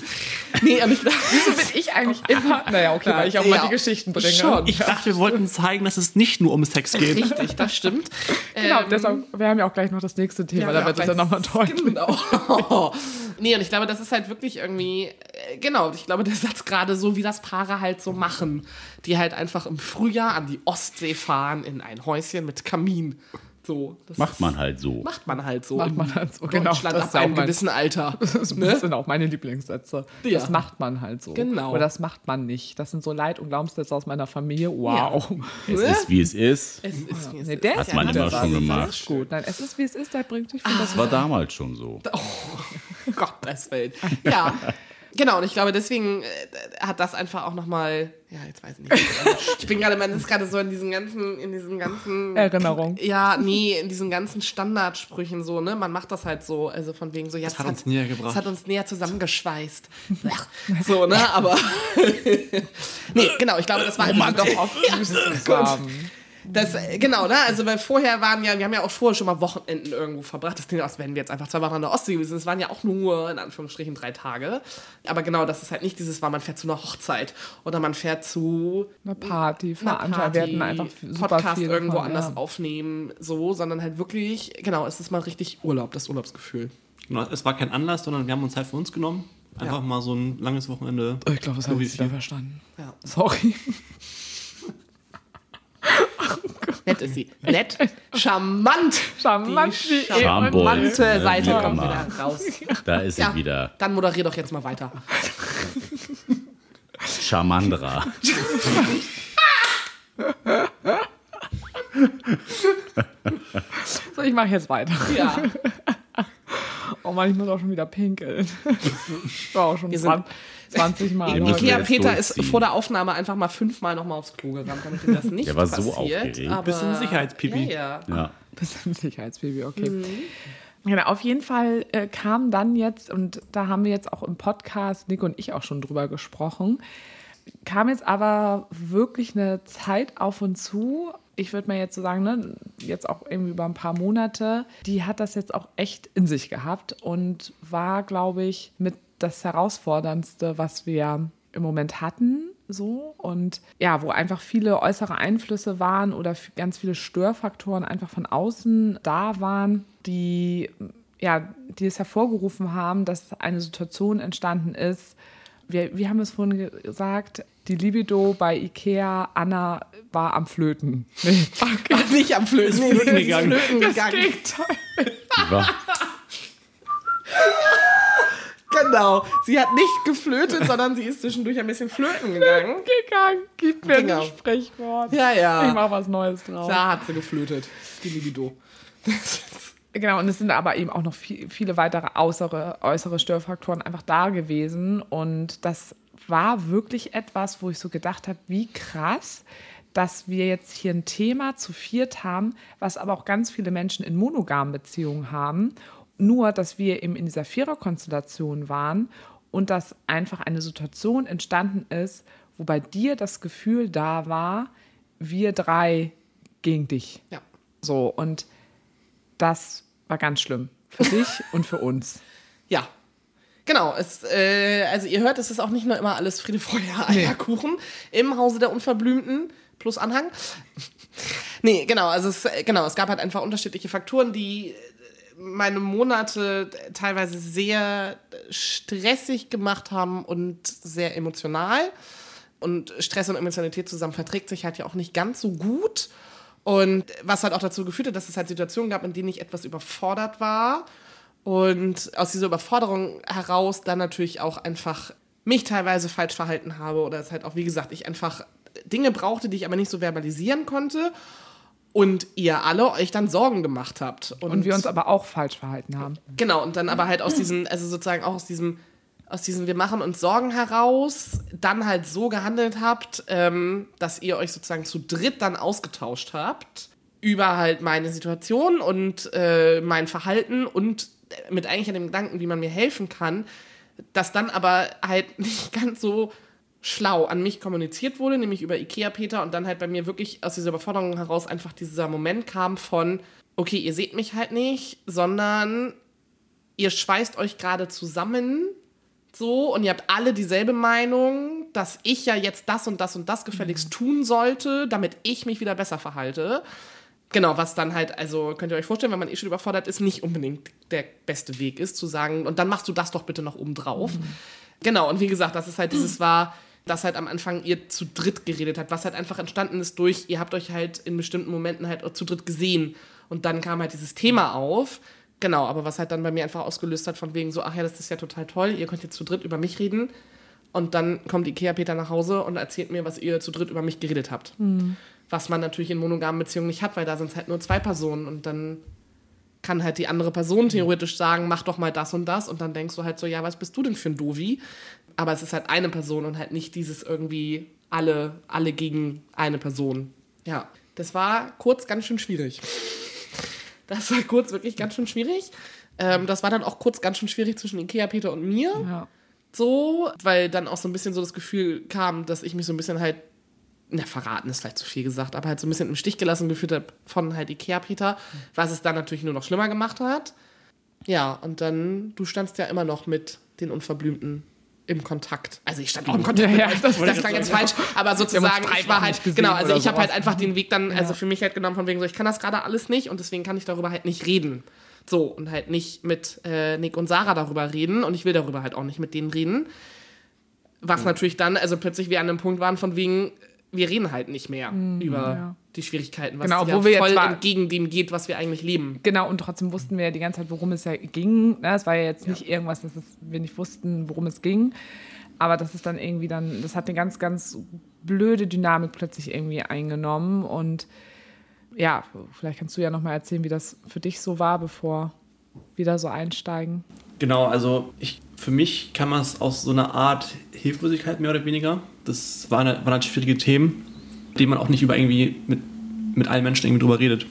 nee, und ich dachte, Wieso bin ich eigentlich immer. Naja, okay, weil ich auch mal Ja, die Geschichten bringe. schon. Ich dachte, wir wollten zeigen, dass es nicht nur um Sex geht. richtig, das stimmt. Genau, Ähm, deshalb, wir haben ja auch gleich noch das nächste Thema, da wird es ja nochmal deutlich. Genau. nee, und ich glaube, das ist halt wirklich irgendwie, äh, genau, ich glaube, der Satz gerade so, wie das Paare halt so machen, die halt einfach im Frühjahr an die Ostsee fahren in ein Häuschen mit Kamin. So, das Macht man halt so. macht man halt so. Macht man halt so, genau. Deutschland Das ab ja einem mein- gewissen Alter. Das Ne? sind auch meine Lieblingssätze. Ja. Das macht man halt so. Genau. Oder das macht man nicht. Das sind so Leid- und Glaubenssätze aus meiner Familie. Wow. Es ist, wie es ist. Es ist, wie es Nee, ist. der Hat ist man ja immer gut, schon das gemacht. ist gut. Nein, es ist, wie es ist, der bringt dich für das Das war damals schon so. Gottes Willen. Ja. Genau, und ich glaube, deswegen äh, hat das einfach auch nochmal, ja, jetzt weiß ich nicht. Ich bin gerade, man ist gerade so in diesen ganzen, in diesen ganzen Erinnerung. Ja, nee, in diesen ganzen Standardsprüchen so, ne? Man macht das halt so, also von wegen so, ja, hat uns näher gebracht. Das hat uns näher zusammengeschweißt. so, ne? Aber nee, genau, ich glaube, das war einfach doch oft Gaben. Das, genau, ne? Also, weil vorher waren ja, wir haben ja auch vorher schon mal Wochenenden irgendwo verbracht. Das klingt, als wären wir jetzt einfach zwei Wochen an der Ostsee gewesen. Es waren ja auch nur, in Anführungsstrichen, drei Tage. Aber genau, das ist halt nicht dieses war, man fährt zu einer Hochzeit oder man fährt zu Eine Party, einer Veranstaltung. Wir hatten einfach super Podcast viel irgendwo davon, anders ja. aufnehmen, so, sondern halt wirklich, genau, es ist mal richtig Urlaub, das Urlaubsgefühl. Genau, Es war kein Anlass, sondern wir haben uns Zeit für uns genommen. Einfach Ja. mal so ein langes Wochenende. Ich glaube, das habe ich wieder verstanden. Ja. Sorry. Nett ist sie. Nett, charmant. Charmant Die wie charmante Ja, Seite wie kommt wieder raus. Da ist Ja, sie wieder. dann moderier doch jetzt mal weiter. Charmandra. So, ich mache jetzt weiter. Ja. Oh Mann, ich muss auch schon wieder pinkeln. Ich war auch schon Wir sind- 20, 20 Mal. Ikea Peter ist vor der Aufnahme einfach mal fünfmal nochmal aufs Klo gerannt, damit ihm das nicht Der war so passiert. aufgeregt. aber- Bisschen Sicherheitspipi. Ja, ja. Ja. Bisschen Sicherheitsbaby, okay. Genau, auf jeden Fall äh, kam dann jetzt, und da haben wir jetzt auch im Podcast, Nico und ich auch schon drüber gesprochen, kam jetzt aber wirklich eine Zeit auf uns zu. Ich würde mal jetzt so sagen, ne, jetzt auch irgendwie über ein paar Monate, die hat das jetzt auch echt in sich gehabt und war, glaube ich, mit das Herausforderndste, was wir im Moment hatten. So und ja, wo einfach viele äußere Einflüsse waren oder ganz viele Störfaktoren einfach von außen da waren, die ja, die es hervorgerufen haben, dass eine Situation entstanden ist. Wir, wir haben es vorhin ge- gesagt, die Libido bei Ikea, Anna war am Flöten. Nee, okay. Nicht am Flöten, nee, Flöten sie ist gegangen. Flöten Das gegangen. War, Genau. Sie hat nicht geflötet, sondern sie ist zwischendurch ein bisschen flöten gegangen. Gegangen. Gib mir Genau. ein Sprichwort. Ja, Ich ja. mach was Neues draus. Da hat sie geflötet. Die Libido. Genau, und es sind aber eben auch noch viel, viele weitere äußere, äußere Störfaktoren einfach da gewesen. Und das war wirklich etwas, wo ich so gedacht habe, wie krass, dass wir jetzt hier ein Thema zu viert haben, was aber auch ganz viele Menschen in monogamen Beziehungen haben. Nur, dass wir eben in dieser Viererkonstellation waren und dass einfach eine Situation entstanden ist, wo bei dir das Gefühl da war, wir drei gegen dich. Ja. So, und das war ganz schlimm. Für dich und für uns. Ja. Genau, es, äh, also ihr hört, es ist auch nicht nur immer alles Friede, Freude, Eierkuchen im Hause der Unverblümten plus Anhang. nee, genau, also es, genau, es gab halt einfach unterschiedliche Faktoren, die äh, meine Monate teilweise sehr stressig gemacht haben und sehr emotional. Und Stress und Emotionalität zusammen verträgt sich halt ja auch nicht ganz so gut. Und was halt auch dazu geführt hat, dass es halt Situationen gab, in denen ich etwas überfordert war. Und aus dieser Überforderung heraus dann natürlich auch einfach mich teilweise falsch verhalten habe. Oder es halt auch, wie gesagt, ich einfach Dinge brauchte, die ich aber nicht so verbalisieren konnte. Und ihr alle euch dann Sorgen gemacht habt. Und wir uns aber auch falsch verhalten haben. Genau, und dann aber halt aus diesem, also sozusagen auch aus diesem aus diesem Wir machen uns Sorgen heraus dann halt so gehandelt habt, ähm, dass ihr euch sozusagen zu dritt dann ausgetauscht habt über halt meine Situation und äh, mein Verhalten und mit eigentlich dem Gedanken, wie man mir helfen kann, das dann aber halt nicht ganz so schlau an mich kommuniziert wurde, nämlich über Ikea Peter und dann halt bei mir wirklich aus dieser Überforderung heraus einfach dieser Moment kam von, okay, ihr seht mich halt nicht, sondern ihr schweißt euch gerade zusammen so und ihr habt alle dieselbe Meinung, dass ich ja jetzt das und das und das gefälligst mhm. tun sollte, damit ich mich wieder besser verhalte. Genau, was dann halt, also könnt ihr euch vorstellen, wenn man eh schon überfordert ist, nicht unbedingt der beste Weg ist, zu sagen, und dann machst du das doch bitte noch oben drauf. Mhm. Genau, und wie gesagt, das ist halt dieses war, dass halt am Anfang ihr zu dritt geredet habt, was halt einfach entstanden ist durch, ihr habt euch halt in bestimmten Momenten halt zu dritt gesehen. Und dann kam halt dieses Thema auf. Genau, aber was halt dann bei mir einfach ausgelöst hat, von wegen so, ach ja, das ist ja total toll, ihr könnt jetzt zu dritt über mich reden. Und dann kommt Ikea Peter nach Hause und erzählt mir, was ihr zu dritt über mich geredet habt. Mhm. Was man natürlich in monogamen Beziehungen nicht hat, weil da sind es halt nur zwei Personen und dann kann halt die andere Person theoretisch sagen, mach doch mal das und das und dann denkst du halt so, ja, was bist du denn für ein Dovi? Aber es ist halt eine Person und halt nicht dieses irgendwie alle, alle gegen eine Person. Ja, das war kurz ganz schön schwierig. Das war kurz wirklich ganz schön schwierig. Ähm, das war dann auch kurz ganz schön schwierig zwischen Ikea, Peter und mir. Ja. So, weil dann auch so ein bisschen so das Gefühl kam, dass ich mich so ein bisschen halt na, verraten ist vielleicht zu viel gesagt, aber halt so ein bisschen im Stich gelassen gefühlt habe von halt Ikea-Peter, was es dann natürlich nur noch schlimmer gemacht hat. Ja, und dann, du standst ja immer noch mit den Unverblümten im Kontakt. Also ich stand auch im Kontakt. Ja, ja, das, das klang jetzt falsch, aber sozusagen, ich war halt, genau, also ich habe halt einfach den Weg dann, also für mich halt genommen von wegen so, ich kann das gerade alles nicht und deswegen kann ich darüber halt nicht reden. So, und halt nicht mit äh, Nick und Sarah darüber reden und ich will darüber halt auch nicht mit denen reden. Was mhm. natürlich dann, also plötzlich wir an einem Punkt waren von wegen, wir reden halt nicht mehr mhm, über ja. die Schwierigkeiten, was genau, ja wo wir voll entgegen dem geht, was wir eigentlich leben. Genau, und trotzdem wussten wir ja die ganze Zeit, worum es ja ging. Ne, es war ja jetzt nicht irgendwas, dass wir nicht wussten, worum es ging. Aber das ist dann irgendwie dann, das hat eine ganz, ganz blöde Dynamik plötzlich irgendwie eingenommen. Und ja, vielleicht kannst du ja nochmal erzählen, wie das für dich so war, bevor wir da so einsteigen. Genau, also ich, für mich kann man es aus so einer Art Hilflosigkeit mehr oder weniger. Das waren, waren halt schwierige Themen, die man auch nicht über irgendwie mit, mit allen Menschen irgendwie drüber redet.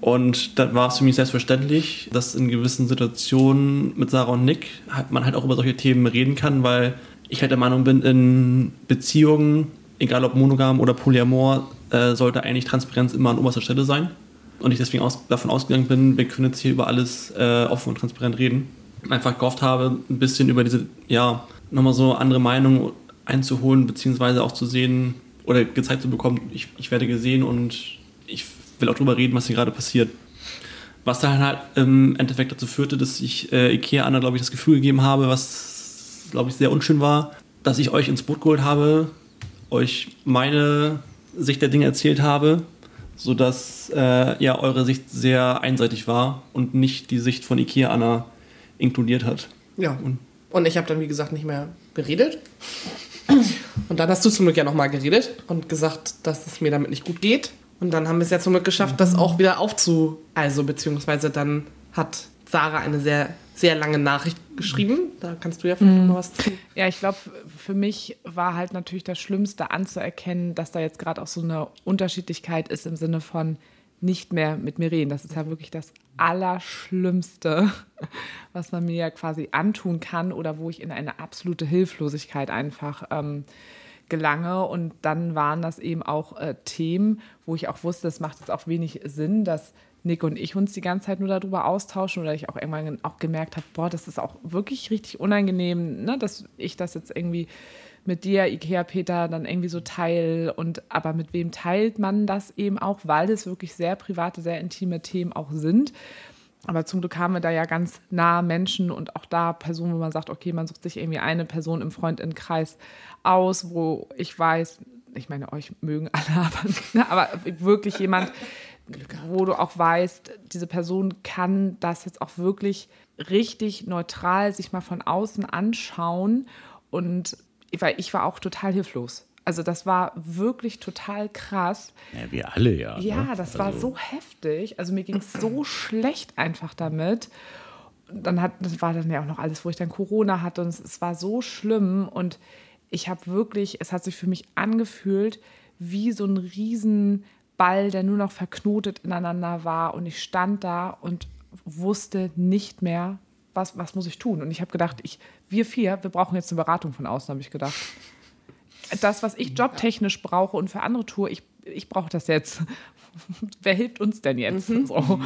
Und dann war es für mich selbstverständlich, dass in gewissen Situationen mit Sarah und Nick man halt auch über solche Themen reden kann, weil ich halt der Meinung bin, in Beziehungen, egal ob monogam oder polyamor, äh, sollte eigentlich Transparenz immer an oberster Stelle sein. Und ich deswegen aus, davon ausgegangen bin, wir können jetzt hier über alles äh, offen und transparent reden. Einfach gehofft habe, ein bisschen über diese, ja, nochmal so andere Meinungen einzuholen, beziehungsweise auch zu sehen oder gezeigt zu bekommen, ich, ich werde gesehen und ich will auch drüber reden, was hier gerade passiert. Was dann halt im Endeffekt dazu führte, dass ich äh, Ikea Anna, glaube ich, das Gefühl gegeben habe, was glaube ich, sehr unschön war, dass ich euch ins Boot geholt habe, euch meine Sicht der Dinge erzählt habe, sodass äh, ja eure Sicht sehr einseitig war und nicht die Sicht von Ikea Anna inkludiert hat. Ja. Und, und ich habe dann, wie gesagt, nicht mehr geredet. Und dann hast du zum Glück ja nochmal geredet und gesagt, dass es mir damit nicht gut geht. Und dann haben wir es ja zum Glück geschafft, das auch wieder aufzu... Also, beziehungsweise dann hat Sarah eine sehr sehr lange Nachricht geschrieben. Da kannst du ja vielleicht mhm. noch mal was zu. Ja, ich glaube, für mich war halt natürlich das Schlimmste anzuerkennen, dass da jetzt gerade auch so eine Unterschiedlichkeit ist im Sinne von nicht mehr mit mir reden. Das ist ja wirklich das Allerschlimmste, was man mir ja quasi antun kann oder wo ich in eine absolute Hilflosigkeit einfach ähm, gelange. Und dann waren das eben auch äh, Themen, wo ich auch wusste, es macht jetzt auch wenig Sinn, dass Nick und ich uns die ganze Zeit nur darüber austauschen oder ich auch irgendwann auch gemerkt habe, boah, das ist auch wirklich richtig unangenehm, ne, dass ich das jetzt irgendwie mit dir, Ikea Peter, dann irgendwie so teile und aber mit wem teilt man das eben auch, weil es wirklich sehr private, sehr intime Themen auch sind. Aber zum Glück haben wir da ja ganz nah Menschen und auch da Personen, wo man sagt, okay, man sucht sich irgendwie eine Person im Freundinnenkreis aus, wo ich weiß, ich meine, euch mögen alle, aber, aber wirklich jemand, wo du auch weißt, diese Person kann das jetzt auch wirklich richtig neutral sich mal von außen anschauen. Und weil ich war auch total hilflos. Also das war wirklich total krass. Ja, wir alle ja. Ja, ne? das also. war so heftig. Also mir ging es so schlecht einfach damit. dann hat, das war dann ja auch noch alles, wo ich dann Corona hatte und es, es war so schlimm und ich habe wirklich, es hat sich für mich angefühlt wie so ein Riesenball, der nur noch verknotet ineinander war und ich stand da und wusste nicht mehr, was, was muss ich tun. Und ich habe gedacht, ich, wir vier, wir brauchen jetzt eine Beratung von außen, habe ich gedacht. Das, was ich jobtechnisch brauche und für andere tue, ich, ich brauche das jetzt. Wer hilft uns denn jetzt? Mhm. So.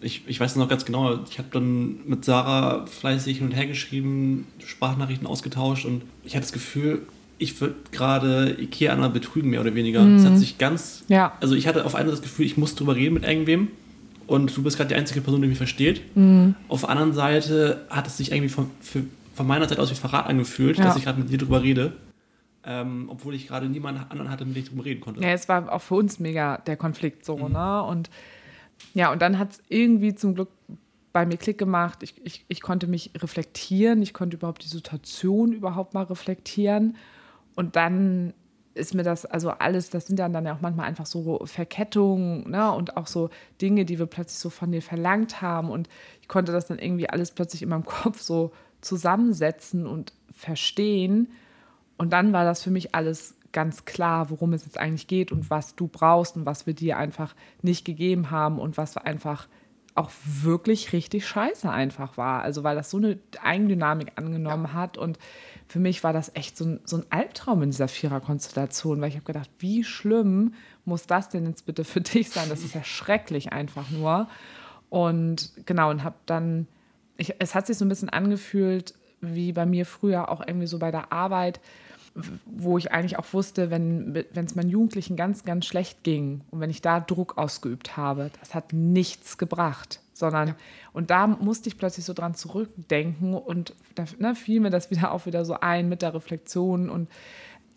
Ich, ich weiß noch ganz genau, ich habe dann mit Sarah fleißig hin und her geschrieben, Sprachnachrichten ausgetauscht und ich hatte das Gefühl, ich würde gerade Ikea einmal betrügen, mehr oder weniger. Es mhm. hat sich ganz. Ja. Also ich hatte auf einmal das Gefühl, ich muss drüber reden mit irgendwem und du bist gerade die einzige Person, die mich versteht. Mhm. Auf der anderen Seite hat es sich irgendwie von, für, von meiner Seite aus wie Verrat angefühlt, ja. dass ich gerade mit dir drüber rede. Ähm, obwohl ich gerade niemanden anderen hatte, mit dem ich drüber reden konnte. Ja, es war auch für uns mega der Konflikt so, mhm. ne? Und ja, und dann hat es irgendwie zum Glück bei mir Klick gemacht. Ich, ich, ich konnte mich reflektieren, ich konnte überhaupt die Situation überhaupt mal reflektieren. Und dann ist mir das, also alles, das sind dann, dann ja auch manchmal einfach so Verkettungen ne? und auch so Dinge, die wir plötzlich so von dir verlangt haben. Und ich konnte das dann irgendwie alles plötzlich in meinem Kopf so zusammensetzen und verstehen. Und dann war das für mich alles ganz klar, worum es jetzt eigentlich geht und was du brauchst und was wir dir einfach nicht gegeben haben und was einfach auch wirklich richtig scheiße einfach war. Also weil das so eine Eigendynamik angenommen ja. hat und für mich war das echt so ein, so ein Albtraum in dieser Viererkonstellation, weil ich habe gedacht, wie schlimm muss das denn jetzt bitte für dich sein? Das ist ja schrecklich einfach nur. Und genau, und habe dann, ich, es hat sich so ein bisschen angefühlt, wie bei mir früher auch irgendwie so bei der Arbeit, wo ich eigentlich auch wusste, wenn es meinen Jugendlichen ganz, ganz schlecht ging und wenn ich da Druck ausgeübt habe, das hat nichts gebracht sondern ja. und da musste ich plötzlich so dran zurückdenken und da ne, fiel mir das wieder auch wieder so ein mit der Reflexion und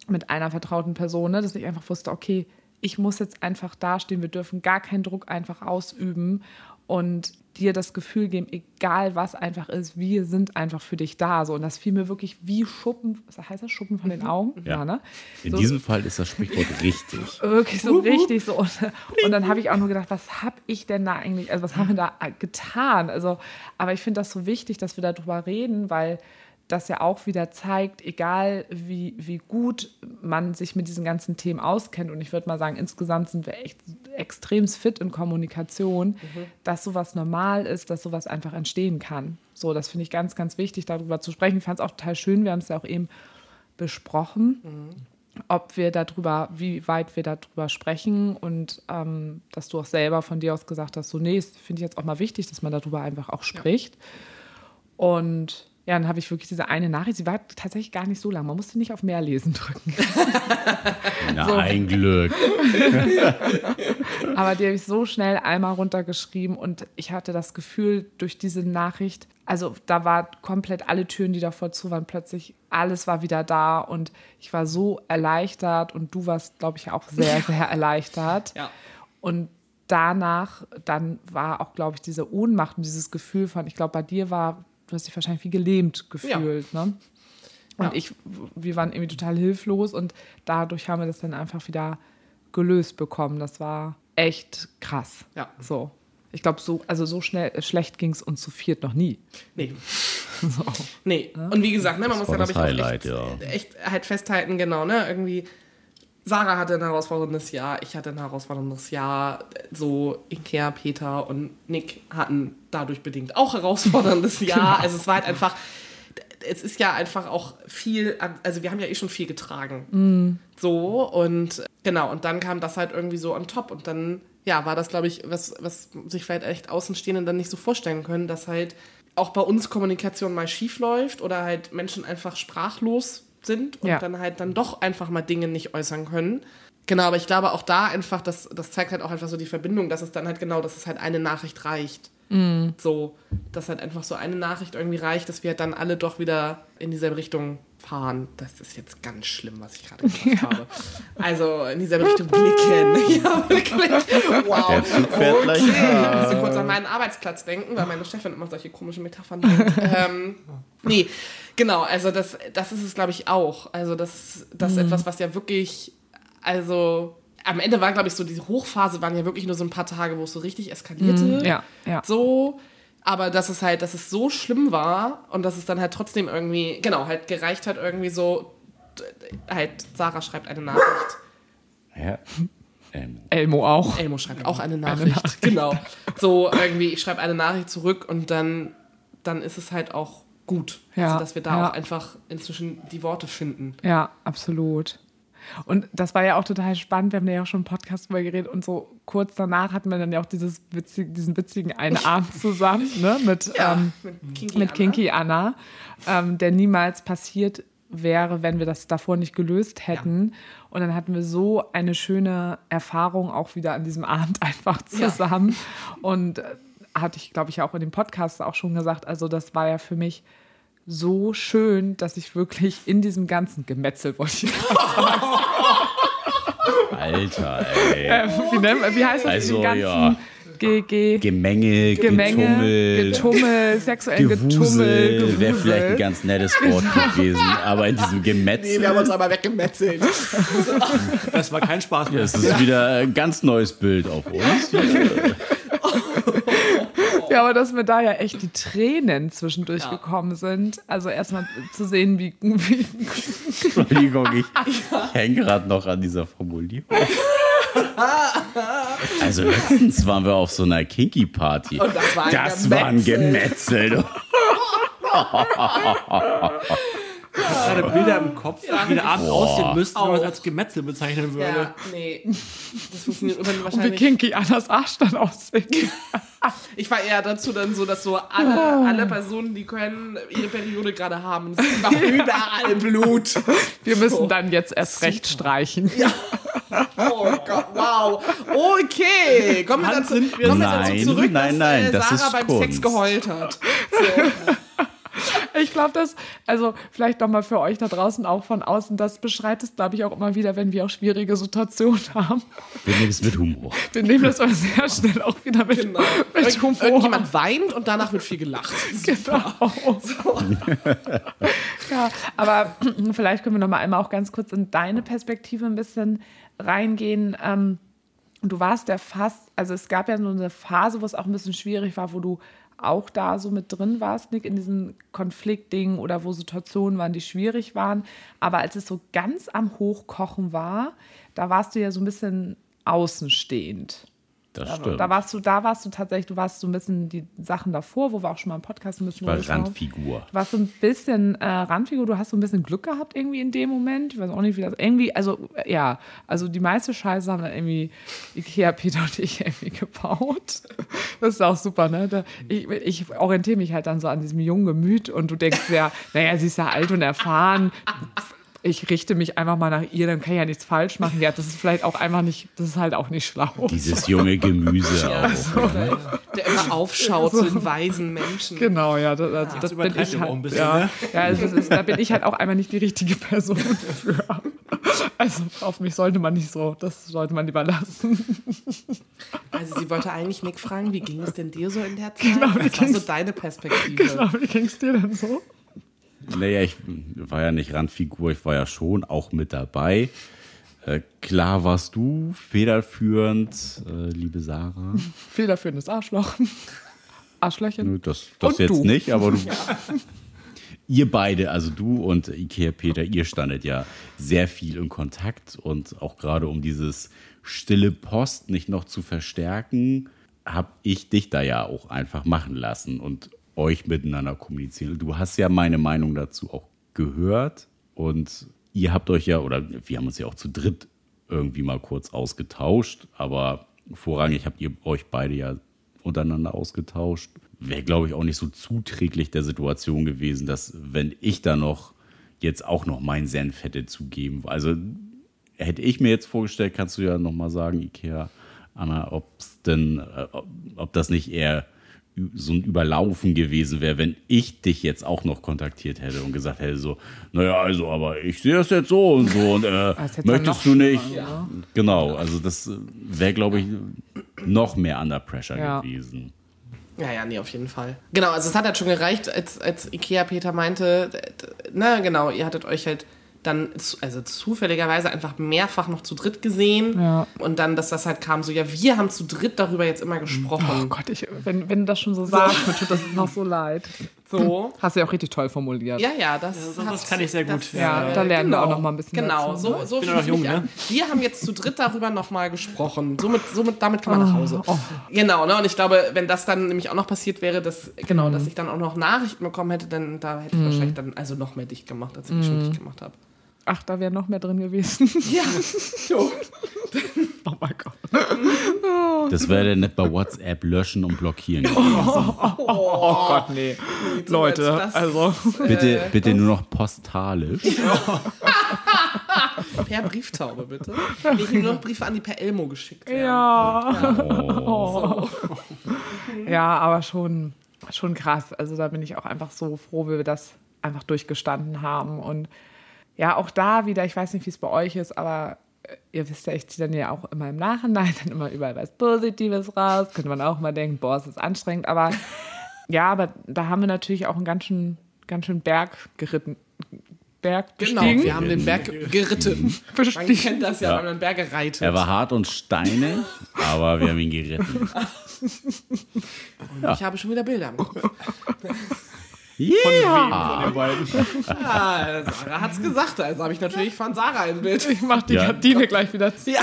mit einer vertrauten Person, ne, dass ich einfach wusste, okay, ich muss jetzt einfach dastehen, wir dürfen gar keinen Druck einfach ausüben und dir das Gefühl geben, egal was einfach ist, wir sind einfach für dich da. So. Und das fiel mir wirklich wie Schuppen, was heißt das, Schuppen von den mhm. Augen? Ja, ja ne? In so, diesem Fall ist das Sprichwort richtig. Wirklich so richtig so. Und, und dann habe ich auch nur gedacht, was habe ich denn da eigentlich, also was haben wir da getan? Also, aber ich finde das so wichtig, dass wir darüber reden, weil das ja auch wieder zeigt, egal wie, wie gut man sich mit diesen ganzen Themen auskennt, und ich würde mal sagen, insgesamt sind wir echt extrem fit in Kommunikation, mhm. dass sowas normal ist, dass sowas einfach entstehen kann. So, das finde ich ganz, ganz wichtig, darüber zu sprechen. Ich fand es auch total schön, wir haben es ja auch eben besprochen, mhm. ob wir darüber, wie weit wir darüber sprechen und ähm, dass du auch selber von dir aus gesagt hast, so, nee, finde ich jetzt auch mal wichtig, dass man darüber einfach auch spricht. Ja. Und ja, dann habe ich wirklich diese eine Nachricht, sie war tatsächlich gar nicht so lang. Man musste nicht auf mehr lesen drücken. Na, so. ein Glück. Aber die habe ich so schnell einmal runtergeschrieben und ich hatte das Gefühl, durch diese Nachricht, also da war komplett alle Türen, die davor zu waren, plötzlich alles war wieder da und ich war so erleichtert und du warst, glaube ich, auch sehr, sehr erleichtert. Ja. Und danach, dann war auch, glaube ich, diese Ohnmacht und dieses Gefühl von, ich glaube, bei dir war du hast dich wahrscheinlich wie gelähmt gefühlt. Ja. Ne? Und ja. ich, wir waren irgendwie total hilflos und dadurch haben wir das dann einfach wieder gelöst bekommen. Das war echt krass. Ja. So. Ich glaube, so, also so schnell, äh, schlecht ging es uns zu viert noch nie. Nee. so. Nee. Und wie gesagt, ne, man das muss ja, glaube ich, Highlight, echt, ja. echt halt festhalten, genau, ne? Irgendwie Sarah hatte ein herausforderndes Jahr, ich hatte ein herausforderndes Jahr. So Ikea, Peter und Nick hatten dadurch bedingt auch herausforderndes Jahr. Genau. Also es war halt einfach, es ist ja einfach auch viel, also wir haben ja eh schon viel getragen. Mm. So und genau, und dann kam das halt irgendwie so on top und dann, ja, war das, glaube ich, was, was sich vielleicht echt Außenstehenden dann nicht so vorstellen können, dass halt auch bei uns Kommunikation mal schief läuft oder halt Menschen einfach sprachlos sind und ja. dann halt dann doch einfach mal Dinge nicht äußern können. Genau, aber ich glaube auch da einfach, das, das zeigt halt auch einfach so die Verbindung, dass es dann halt genau, dass es halt eine Nachricht reicht. Mm. So, dass halt einfach so eine Nachricht irgendwie reicht, dass wir halt dann alle doch wieder in dieselbe Richtung fahren. Das ist jetzt ganz schlimm, was ich gerade gesagt ja. habe. Also in dieselbe Richtung blicken. ja, wirklich. Wow. Der Zug fährt okay. gleich Ich musste kurz an meinen Arbeitsplatz denken, weil meine Chefin immer solche komischen Metaphern ähm, nee, Genau, also das, das ist es, glaube ich, auch. Also das, das mhm. ist etwas, was ja wirklich, also am Ende war, glaube ich, so, diese Hochphase waren ja wirklich nur so ein paar Tage, wo es so richtig eskalierte. Mhm, ja, ja. So, Aber dass es halt, dass es so schlimm war und dass es dann halt trotzdem irgendwie, genau, halt gereicht hat, irgendwie so, halt, Sarah schreibt eine Nachricht. Ja. Ähm, Elmo auch. Elmo schreibt auch eine Nachricht. Genau. So irgendwie, ich schreibe eine Nachricht zurück und dann, dann ist es halt auch gut. Ja, also, dass wir da ja. auch einfach inzwischen die Worte finden. Ja, absolut. Und das war ja auch total spannend. Wir haben ja auch schon im Podcast drüber geredet und so kurz danach hatten wir dann ja auch dieses witzig, diesen witzigen einen Abend zusammen ne, mit, ähm, mit Kinky mit Anna. Kinky Anna, ähm, der niemals passiert wäre, wenn wir das davor nicht gelöst hätten. Und dann hatten wir so eine schöne Erfahrung auch wieder an diesem Abend einfach Ja. zusammen. Und äh, hatte ich, glaube ich, auch in dem Podcast auch schon gesagt, also das war ja für mich so schön, dass ich wirklich in diesem ganzen Gemetzel, wollte ich Alter, ey. äh, wie, nennt, man- wie heißt das? Also, ganzen ja. Ge Gemenge, Gemenge, Getummel, Getummel, sexuell Getummel, Gewusel wäre vielleicht ein ganz nettes Wort gewesen, aber in diesem Gemetzel. uns aber weggemetzelt. Das war kein Spaß mehr. Das ist wieder ein ganz neues Bild auf uns. Ja, aber dass mir da ja echt die Tränen zwischendurch gekommen sind. Also erstmal zu sehen, wie, wie Entschuldigung, ich hänge gerade noch an dieser Formulierung. Also letztens waren wir auf so einer Kinky-Party. Und das war ein Das war ein Gemetzel. Habe gerade Bilder im Kopf, wie der Abend aussehen müsste, wenn man es als Gemetzel bezeichnen würde. Ja, nee. Das funktioniert über- und wie wahrscheinlich. kinky Annas Arsch dann aussehen. Ich war eher dazu dann so, dass so alle, alle Personen, die können, ihre Periode gerade haben. Es ist einfach überall Blut. Wir müssen dann jetzt erst recht streichen. Oh Gott, wow. Okay, kommen wir dazu, kommen wir zurück, nein, dass nein, äh, das Sarah ist beim Kunst. Sex geheult hat. So. Ich glaube, das, also vielleicht nochmal für euch da draußen auch von außen, das beschreibt es, glaube ich, auch immer wieder, wenn wir auch schwierige Situationen haben. Wir nehmen es mit Humor. Wir nehmen das aber sehr schnell auch wieder mit, Genau. mit Irgend, Humor. irgendjemand weint und danach wird viel gelacht. Genau. ja, aber vielleicht können wir noch mal einmal auch ganz kurz in deine Perspektive ein bisschen reingehen. Ähm, du warst ja fast, also es gab ja so eine Phase, wo es auch ein bisschen schwierig war, wo du auch da so mit drin warst, Nick, in diesen Konfliktdingen oder wo Situationen waren, die schwierig waren. Aber als es so ganz am Hochkochen war, da warst du ja so ein bisschen außenstehend. Das Da, stimmt. da warst du, da warst du tatsächlich, du warst so ein bisschen die Sachen davor, wo wir auch schon mal im Podcast ein bisschen war drüber gesprochen- Randfigur. Du warst so ein bisschen äh, Randfigur, du hast so ein bisschen Glück gehabt irgendwie in dem Moment. Ich weiß auch nicht, wie das irgendwie, also ja, also die meiste Scheiße haben dann irgendwie Ikea, Peter und ich irgendwie gebaut. Das ist auch super, ne? Da, ich, ich orientiere mich halt dann so an diesem jungen Gemüt und du denkst ja, naja, sie ist ja alt und erfahren. Ich richte mich einfach mal nach ihr, dann kann ich ja nichts falsch machen. Ja, das ist vielleicht auch einfach nicht, das ist halt auch nicht schlau. Dieses junge Gemüse auch. Ne? Der immer aufschaut zu den weisen Menschen. Genau, ja, das, das, das bin ich halt. auch ein bisschen, ja, ne? ja es ist, da bin ich halt auch einmal nicht die richtige Person für. Also auf mich sollte man nicht so, das sollte man lieber lassen. Also sie wollte eigentlich Nick fragen, wie ging es denn dir so in der Zeit? Genau, wie Was war so deine Perspektive? Genau, wie ging es dir denn so? Naja, ich war ja nicht Randfigur, ich war ja schon auch mit dabei. Äh, klar warst du federführend, äh, liebe Sarah. Federführendes Arschloch. Arschlöchen. Nö, Das, das Und jetzt du. nicht, aber du. Ihr beide, also du und Ikea Peter, ihr standet ja sehr viel in Kontakt und auch gerade um dieses stille Post nicht noch zu verstärken, habe ich dich da ja auch einfach machen lassen und euch miteinander kommunizieren. Du hast ja meine Meinung dazu auch gehört und ihr habt euch ja, oder wir haben uns ja auch zu dritt irgendwie mal kurz ausgetauscht, aber vorrangig habt ihr euch beide ja untereinander ausgetauscht. Wäre, glaube ich, auch nicht so zuträglich der Situation gewesen, dass, wenn ich da noch jetzt auch noch meinen Senf hätte zugeben. Also hätte ich mir jetzt vorgestellt, kannst du ja noch mal sagen, Ikea, Anna, ob's denn, äh, ob, ob das nicht eher so ein Überlaufen gewesen wäre, wenn ich dich jetzt auch noch kontaktiert hätte und gesagt hätte so, naja, also, aber ich sehe das jetzt so und so und äh, möchtest du nicht? schlimmer, Genau, also das wäre, glaube ich, noch mehr under pressure Ja. gewesen. Ja, ja, nee, auf jeden Fall. Genau, also es hat halt schon gereicht, als, als Ikea Peter meinte, na genau, ihr hattet euch halt dann zu- also zufälligerweise einfach mehrfach noch zu dritt gesehen. Ja. Und dann, dass das halt kam, so, ja, wir haben zu dritt darüber jetzt immer Oh gesprochen. Gott, ich, wenn, wenn du das schon so sagst, mir tut das noch so leid. So. Hast du ja auch richtig toll formuliert. Ja, ja, das, das hat- kann ich sehr gut. Ja, äh, da lernen wir auch noch mal ein bisschen Genau, dazu, so, ne? so Bin fühlt noch jung, ne? Wir haben jetzt zu dritt darüber nochmal gesprochen. Somit, somit, damit kann man nach Hause. Oh, Genau, ne? Und ich glaube, wenn das dann nämlich auch noch passiert wäre, dass, genau, Mhm. dass ich dann auch noch Nachrichten bekommen hätte, dann da hätte ich wahrscheinlich dann also noch mehr dicht gemacht, als ich Mhm. schon dicht gemacht habe. Ach, da wäre noch mehr drin gewesen. Ja, so. Oh mein Gott. Das wäre dann nicht bei WhatsApp löschen und blockieren. Oh Gott, nee. Leute, das- also. Bitte, bitte nur noch postalisch. Per Brieftaube, bitte. Nee, ich habe nur noch Briefe an die per Elmo geschickt. werden. Ja. Oh. Ja, aber schon, schon krass. Also da bin ich auch einfach so froh, wie wir das einfach durchgestanden haben. Und ja, auch da wieder, ich weiß nicht, wie es bei euch ist, aber äh, ihr wisst ja, ich ziehe dann ja auch immer im Nachhinein dann immer überall was Positives raus. Könnte man auch mal denken, boah, es ist anstrengend. Aber ja, aber da haben wir natürlich auch einen ganz schön, ganz schön Berg geritten. Berg Genau, wir haben den Berg geritten. Man kennt das ja, Ja. wenn man den Berg gereitet. Er war hart und steinig, aber wir haben ihn geritten. Ich habe schon wieder Bilder im Kopf. Ja. Von den beiden. Ja, Sarah hat's gesagt, also habe ich natürlich von Sarah ein Bild. Ich mach die Ja. Gardine gleich wieder zu. Ja.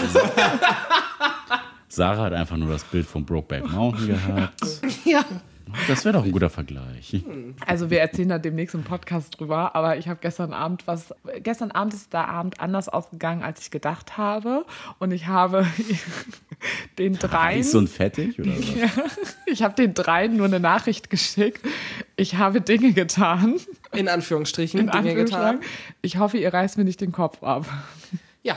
Sarah hat einfach nur das Bild von Brokeback Mountain gehabt. ja. Das wäre doch ein guter Vergleich. Also wir erzählen da demnächst im Podcast drüber, aber ich habe gestern Abend was, gestern Abend ist der Abend anders ausgegangen, als ich gedacht habe und ich habe den dreien, Ist so ein Fettig oder was? ich habe den dreien nur eine Nachricht geschickt. Ich habe Dinge getan, In Anführungsstrichen, in Dinge getan. Ich hoffe, ihr reißt mir nicht den Kopf ab. Ja,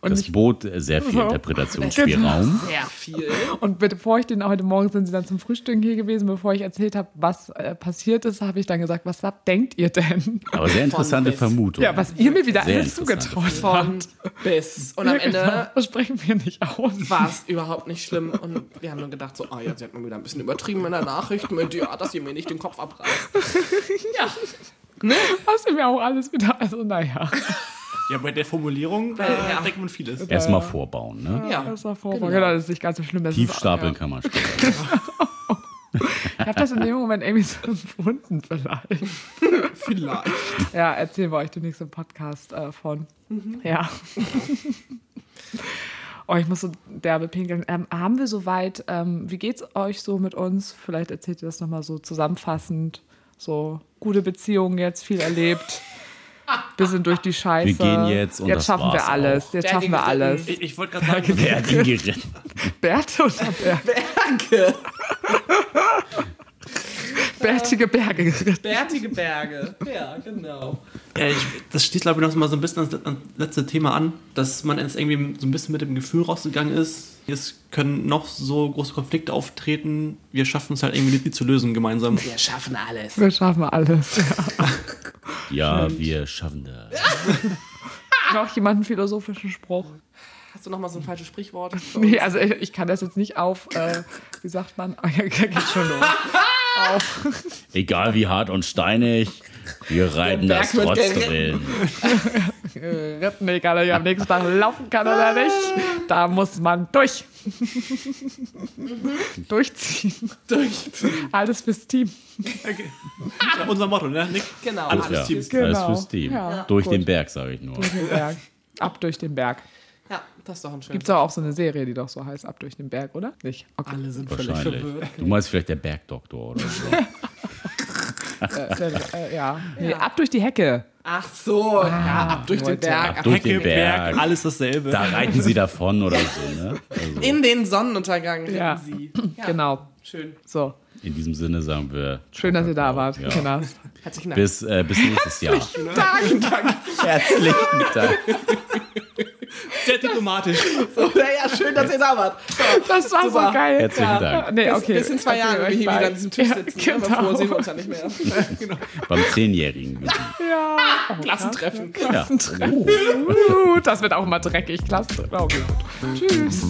Und Das bot sehr viel So. Interpretationsspielraum. sehr viel. Und bevor ich den heute Morgen sind sie dann zum Frühstück hier gewesen, bevor ich erzählt habe, was äh, passiert ist, habe ich dann gesagt, was denkt ihr denn? Aber sehr interessante. Vermutung. Ja, was ihr mir wieder Sehr alles zugetraut Von habt. bis. Und am genau. Ende Das sprechen wir nicht aus. war es überhaupt nicht schlimm. Und wir haben nur gedacht, so, ah ja, sie hat mal wieder ein bisschen übertrieben in der Nachricht mit, ja, dass ihr mir nicht den Kopf abreißt. ja, Hast du mir auch alles wieder, also naja. Ja, bei der Formulierung, da Ja. denkt man vieles. Erstmal vorbauen, ne? ja. Das war vor, genau. das ist nicht ganz so schlimm. Das Tief stapeln kann man später. Ich habe das in dem Moment irgendwie so empfunden vielleicht. Vielleicht. Ja, erzählen wir euch den nächsten Podcast äh, von. Ja. Oh, ich muss so derbe pinkeln. Ähm, haben wir soweit, ähm, wie geht's euch so mit uns? Vielleicht erzählt ihr das nochmal so zusammenfassend. So gute Beziehungen jetzt, viel erlebt. Bisschen durch die Scheiße. Wir gehen jetzt und Jetzt das schaffen war's wir alles. auch. Jetzt Berge schaffen wir alles. Ich, ich wollte gerade sagen, Wer hat ihn geritten? Bärte oder Berg? Berge. Bärtige Berge geritten. Bärtige Berge. Ja, genau. äh, ich, das schließt, glaube ich, noch mal so ein bisschen ans, ans letzte Thema an, dass man jetzt irgendwie so ein bisschen mit dem Gefühl rausgegangen ist, es können noch so große Konflikte auftreten, wir schaffen es halt irgendwie die zu lösen gemeinsam. Wir schaffen alles. Wir schaffen alles. Ja. Ja, wir schaffen das. Noch jemand einen philosophischen Spruch? Hast du noch mal so ein falsches Sprichwort? Nee, also ich, ich kann das jetzt nicht auf, äh, wie sagt man? Oh, ja, geht schon los. auf. Egal wie hart und steinig, wir reiten das trotzdem. Ritten, egal ob ich am nächsten Tag laufen kann oder nicht. Da muss man durch. Durchziehen. Durchziehen. Alles fürs Team. Okay. Ja, unser Motto, ne? Nick? Genau. Alles alles fürs Team. fürs Alles Genau. fürs Team. Ja. Durch Gut. den Berg, sage ich nur. Durch den Berg. Ab durch den Berg. Ja, das ist doch ein schönes. Gibt es auch so eine Serie, die doch so heißt, Ab durch den Berg, oder? Nicht? Okay. Alle sind völlig verwirrt. Du meinst vielleicht der Bergdoktor oder so. Äh, der, äh, ja. Nee, ab durch die Hecke. Ach so, ja, ab durch den. Berg. Ab durch Hecke, den Berg. alles dasselbe. Da reiten sie davon oder so, ne? Also In den Sonnenuntergang Ja. sie. Ja, Genau. Schön. So. In diesem Sinne sagen wir. Schön, dass ihr da wart. Ja. Genau. Herzlichen Dank. Bis, äh, bis nächstes Jahr. Herzlichen Dank. Herzlichen Dank. Sehr diplomatisch. So, ja, ja, schön, dass ihr da wart. Das war Super. so geil. Herzlichen ja. Dank. Nee, Bis, okay. bis in zwei Jahren, wenn wir hier wieder an diesem Tisch Ja, sitzen. genau. Ne? Davor sehen wir uns ja nicht mehr. Beim Zehnjährigen. Ja. Oh, Klassentreffen. Ja. Uh, das wird auch mal dreckig. Klasse. Okay. Tschüss.